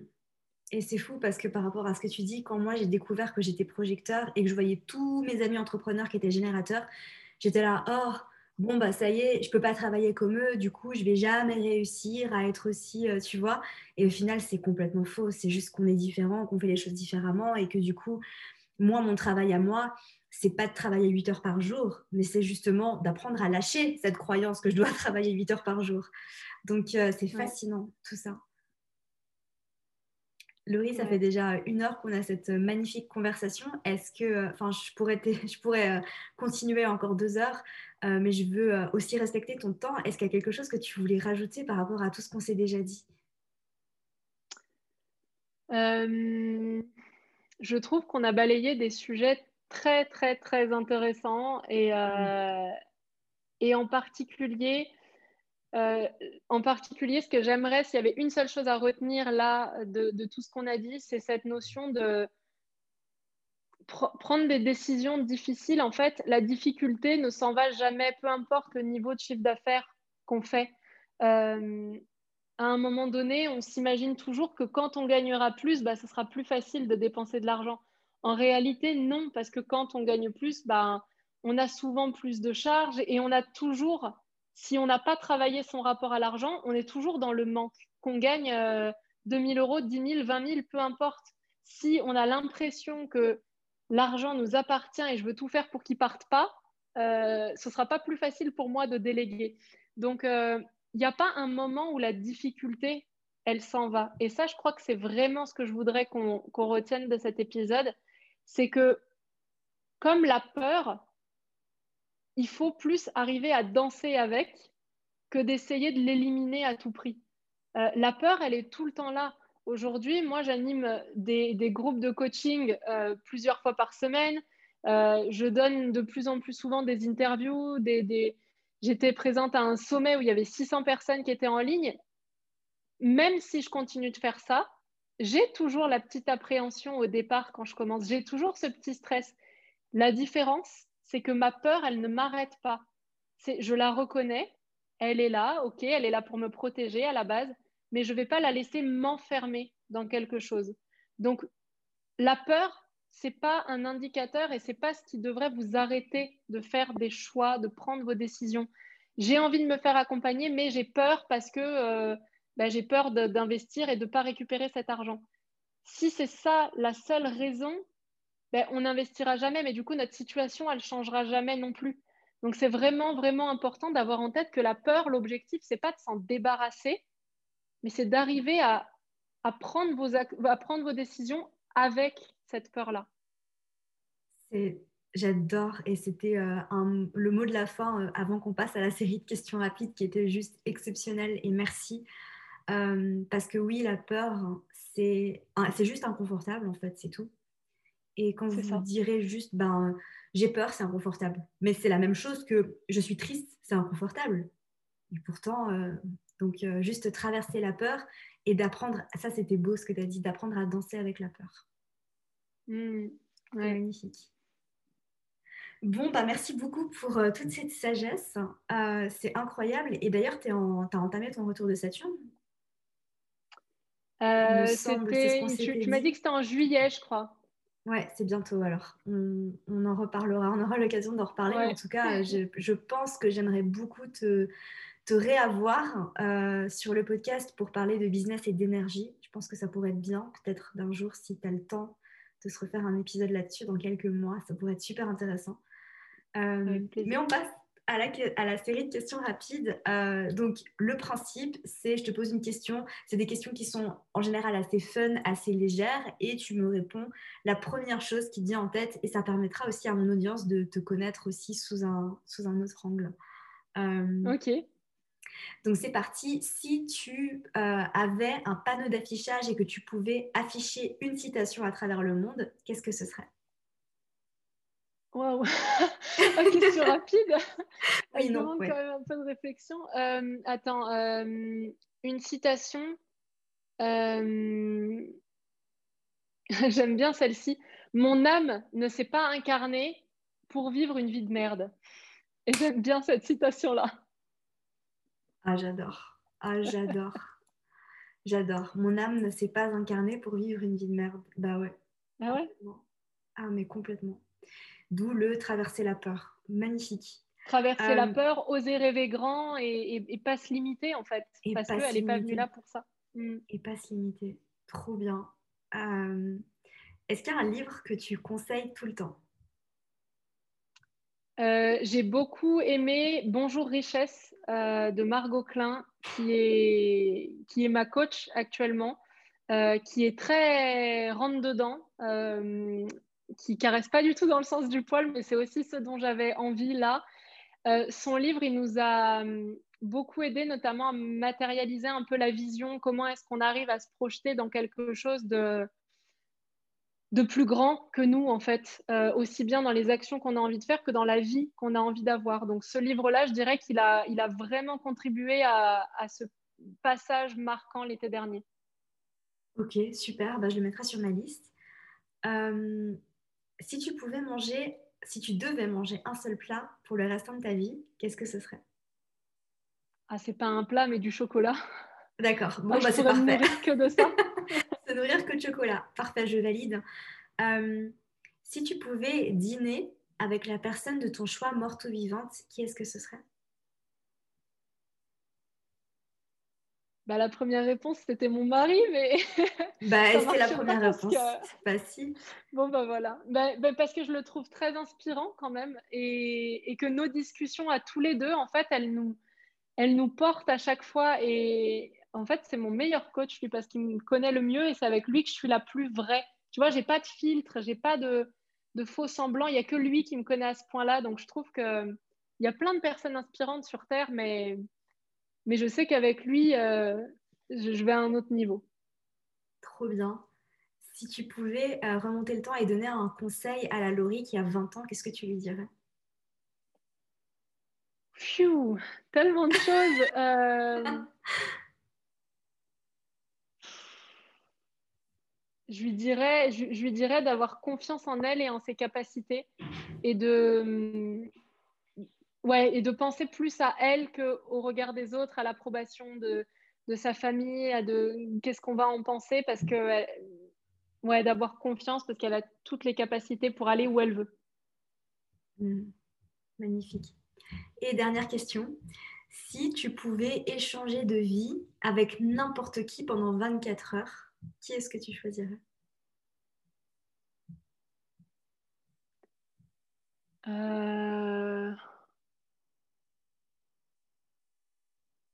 Et c'est fou parce que par rapport à ce que tu dis, quand moi j'ai découvert que j'étais projecteur et que je voyais tous mes amis entrepreneurs qui étaient générateurs, j'étais là, oh, bon, bah ça y est, je peux pas travailler comme eux, du coup, je vais jamais réussir à être aussi, euh, tu vois. Et au final, c'est complètement faux. C'est juste qu'on est différent, qu'on fait les choses différemment et que du coup, moi, mon travail à moi, c'est pas de travailler 8 heures par jour, mais c'est justement d'apprendre à lâcher cette croyance que je dois *laughs* travailler 8 heures par jour. Donc, euh, c'est fascinant, tout ça. Laurie, ça fait déjà une heure qu'on a cette magnifique conversation. Est-ce que, enfin, je pourrais, *laughs* je pourrais euh, continuer encore deux heures, euh, mais je veux euh, aussi respecter ton temps. Est-ce qu'il y a quelque chose que tu voulais rajouter par rapport à tout ce qu'on s'est déjà dit? Je trouve qu'on a balayé des sujets très, très, très intéressants et, mmh. et en particulier euh, en particulier, ce que j'aimerais, s'il y avait une seule chose à retenir là de, tout ce qu'on a dit, c'est cette notion de prendre des décisions difficiles. En fait, la difficulté ne s'en va jamais, peu importe le niveau de chiffre d'affaires qu'on fait. Euh, à un moment donné, on s'imagine toujours que quand on gagnera plus, bah, ce sera plus facile de dépenser de l'argent. En réalité, non, parce que quand on gagne plus, bah, on a souvent plus de charges et on a toujours si on n'a pas travaillé son rapport à l'argent, on est toujours dans le manque. Qu'on gagne 2 euh, 000 euros, 10 000, 20 000, peu importe. Si on a l'impression que l'argent nous appartient et je veux tout faire pour qu'il parte pas, euh, ce sera pas plus facile pour moi de déléguer. Donc, il n'y a pas un moment où la difficulté, elle s'en va. Et ça, je crois que c'est vraiment ce que je voudrais qu'on retienne de cet épisode. C'est que comme la peur, il faut plus arriver à danser avec que d'essayer de l'éliminer à tout prix. Euh, la peur, elle est tout le temps là. Aujourd'hui, moi, j'anime des, groupes de coaching euh, plusieurs fois par semaine. Euh, je donne de plus en plus souvent des interviews. J'étais présente à un sommet où il y avait 600 personnes qui étaient en ligne. Même si je continue de faire ça, j'ai toujours la petite appréhension au départ quand je commence. J'ai toujours ce petit stress. La différence, c'est que ma peur, elle ne m'arrête pas. Je la reconnais, elle est là, ok, elle est là pour me protéger à la base, mais je ne vais pas la laisser m'enfermer dans quelque chose. Donc, la peur, c'est pas un indicateur et c'est pas ce qui devrait vous arrêter de faire des choix, de prendre vos décisions. J'ai envie de me faire accompagner, mais j'ai peur parce que euh, bah, j'ai peur d'investir et de ne pas récupérer cet argent. Si c'est ça la seule raison, ben, on n'investira jamais, mais du coup, notre situation, elle changera jamais non plus. Donc, c'est vraiment, vraiment important d'avoir en tête que la peur, l'objectif, c'est pas de s'en débarrasser, mais c'est d'arriver à, à prendre vos décisions avec cette peur-là? J'adore et c'était euh, le mot de la fin euh, avant qu'on passe à la série de questions rapides qui était juste exceptionnelle et merci. Euh, parce que oui, la peur, c'est juste inconfortable en fait, c'est tout. Et quand vous direz juste, ben, j'ai peur, c'est inconfortable. Mais c'est la même chose que je suis triste, c'est inconfortable. Et pourtant, donc juste traverser la peur et d'apprendre, ça c'était beau ce que tu as dit, d'apprendre à danser avec la peur. Mmh, magnifique. Bon, bah, merci beaucoup pour euh, toute cette sagesse. c'est incroyable. Et d'ailleurs, tu as entamé ton retour de Saturne? Tu m'as dit que c'était en juillet, je crois. Ouais, c'est bientôt alors. On, en reparlera, on aura l'occasion d'en reparler. en tout cas, *laughs* je, pense que j'aimerais beaucoup te, te réavoir euh, sur le podcast pour parler de business et d'énergie. Je pense que ça pourrait être bien, peut-être d'un jour, si tu as le temps, de se refaire un épisode là-dessus dans quelques mois. Ça pourrait être super intéressant. Euh, mais on passe à la, à la, série de questions rapides. Euh, donc, le principe, c'est je te pose une question. C'est des questions qui sont en général assez fun, assez légères, et tu me réponds la première chose qui te vient en tête, et ça permettra aussi à mon audience de te connaître aussi sous un, sous un autre angle. ok. Donc c'est parti. Si tu euh, avais un panneau d'affichage et que tu pouvais afficher une citation à travers le monde, qu'est-ce que ce serait? Waouh *laughs* Question rapide. *laughs* oui, non, quand même un peu de réflexion. Euh, attends, euh, une citation. *laughs* J'aime bien celle-ci. Mon âme ne s'est pas incarnée pour vivre une vie de merde. Et j'aime bien cette citation-là. Ah, j'adore. Ah, j'adore. *laughs* j'adore. Mon âme ne s'est pas incarnée pour vivre une vie de merde. Bah ouais. Ah ouais? Ah, mais complètement. D'où le traverser la peur. Magnifique. Traverser la euh, peur, oser rêver grand et, pas se limiter en fait. parce qu'elle n'est pas venue là pour ça. Mm. Et pas se limiter. Trop bien. Euh, est-ce qu'il y a un livre que tu conseilles tout le temps? Euh, J'ai beaucoup aimé Bonjour Richesse euh, de Margot Klein, qui est, qui est ma coach actuellement, euh, qui est très rentre-dedans, euh, qui caresse pas du tout dans le sens du poil, mais c'est aussi ce dont j'avais envie là. son livre, il nous a beaucoup aidé, notamment à matérialiser un peu la vision, comment est-ce qu'on arrive à se projeter dans quelque chose de, de plus grand que nous, en fait, euh, aussi bien dans les actions qu'on a envie de faire que dans la vie qu'on a envie d'avoir. Donc ce livre-là, je dirais qu'il a, il a vraiment contribué à, ce passage marquant l'été dernier. Ok, super, bah, je le mettrai sur ma liste. Euh, si tu pouvais manger, si tu devais manger un seul plat pour le restant de ta vie, qu'est-ce que ce serait? Ah, c'est pas un plat, mais du chocolat. D'accord, bon, bah, c'est parfait. que de ça. *laughs* se nourrir que de chocolat. Parfait, je valide. Euh, si tu pouvais dîner avec la personne de ton choix, morte ou vivante, qui est-ce que ce serait? Bah, La première réponse, c'était mon mari, mais. *laughs* bah, c'est la première réponse. Si. Bon, bah voilà. Bah, bah, parce que je le trouve très inspirant quand même et, et, que nos discussions à tous les deux, en fait, elles nous, elles nous portent à chaque fois et, en fait, c'est mon meilleur coach, lui, parce qu'il me connaît le mieux et c'est avec lui que je suis la plus vraie. Tu vois, j'ai pas de filtre, j'ai pas de, faux semblants. Il y a que lui qui me connaît à ce point-là. Donc, je trouve qu'il y a plein de personnes inspirantes sur Terre, mais, mais je sais qu'avec lui, euh, je, vais à un autre niveau. Trop bien. Si tu pouvais euh, remonter le temps et donner un conseil à la Laurie qui a 20 ans, qu'est-ce que tu lui dirais? Phew, tellement de choses. Euh, *laughs* je lui dirais, je, lui dirais d'avoir confiance en elle et en ses capacités et de, ouais, et de penser plus à elle qu'au regard des autres, à l'approbation de, de, sa famille, à de qu'est-ce qu'on va en penser, parce que, ouais, d'avoir confiance parce qu'elle a toutes les capacités pour aller où elle veut. Mmh. Magnifique. Et dernière question. Si tu pouvais échanger de vie avec n'importe qui pendant 24 heures, qui est-ce que tu choisirais? Euh...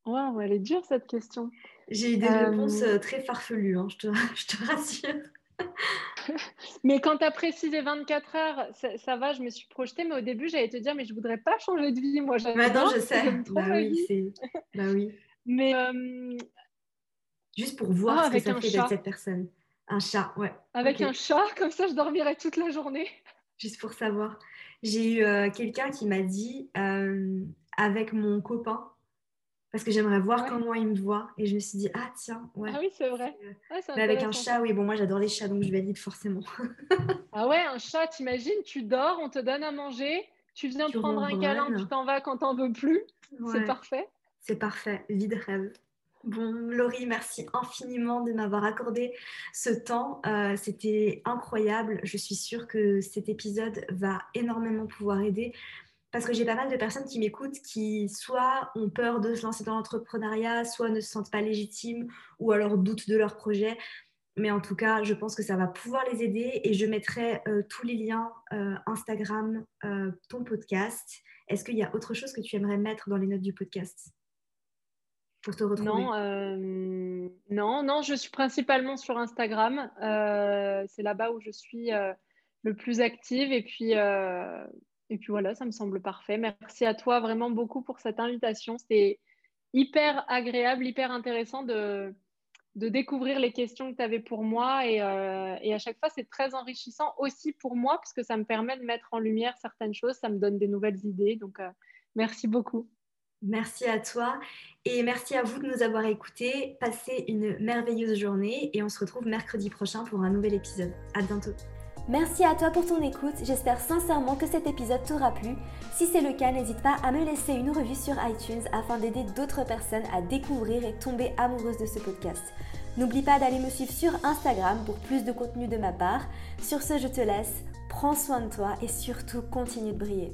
Wow, elle est dure cette question. J'ai eu des réponses euh, euh, très farfelues, hein, je, te, *laughs* je, te, rassure. *laughs* mais quand tu as précisé 24 heures, ça, va, je me suis projetée, mais au début, j'allais te dire, mais je voudrais pas changer de vie, moi. Maintenant, je sais. Bah oui, bah oui. *laughs* Mais euh, Juste pour voir ah, ce que ça fait d'être cette personne. Un chat, ouais. Avec un chat, comme ça je dormirai toute la journée. *laughs* Juste pour savoir. J'ai eu euh, quelqu'un qui m'a dit euh, avec mon copain, parce que j'aimerais voir comment il me voit. Et je me suis dit, ah tiens, ouais. Ah oui, c'est vrai. Euh, mais avec un chat, oui, bon, moi j'adore les chats, donc je valide forcément. *laughs* ah ouais, un chat, t'imagines, tu dors, on te donne à manger, tu viens prendre un câlin, tu t'en vas quand t'en veux plus. C'est parfait. C'est parfait, vie de rêve. Bon, Laurie, merci infiniment de m'avoir accordé ce temps. Euh, c'était incroyable. Je suis sûre que cet épisode va énormément pouvoir aider parce que j'ai pas mal de personnes qui m'écoutent qui soit ont peur de se lancer dans l'entrepreneuriat, soit ne se sentent pas légitimes ou alors doutent de leur projet. Mais en tout cas, je pense que ça va pouvoir les aider et je mettrai euh, tous les liens euh, Instagram, ton podcast. Est-ce qu'il y a autre chose que tu aimerais mettre dans les notes du podcast? Te retrouver Non, non, non, je suis principalement sur Instagram. C'est là-bas où je suis le plus active et puis et puis voilà, ça me semble parfait. Merci à toi vraiment beaucoup pour cette invitation. C'était hyper agréable, hyper intéressant de, de découvrir les questions que tu avais pour moi. Et, euh, et à chaque fois, c'est très enrichissant aussi pour moi, parce que ça me permet de mettre en lumière certaines choses, ça me donne des nouvelles idées. Donc, euh, merci beaucoup. Merci à toi et merci à vous de nous avoir écoutés. Passez une merveilleuse journée et on se retrouve mercredi prochain pour un nouvel épisode. À bientôt. Merci à toi pour ton écoute, j'espère sincèrement que cet épisode t'aura plu. Si c'est le cas, n'hésite pas à me laisser une revue sur iTunes afin d'aider d'autres personnes à découvrir et tomber amoureuses de ce podcast. N'oublie pas d'aller me suivre sur Instagram pour plus de contenu de ma part. Sur ce, je te laisse, prends soin de toi et surtout continue de briller.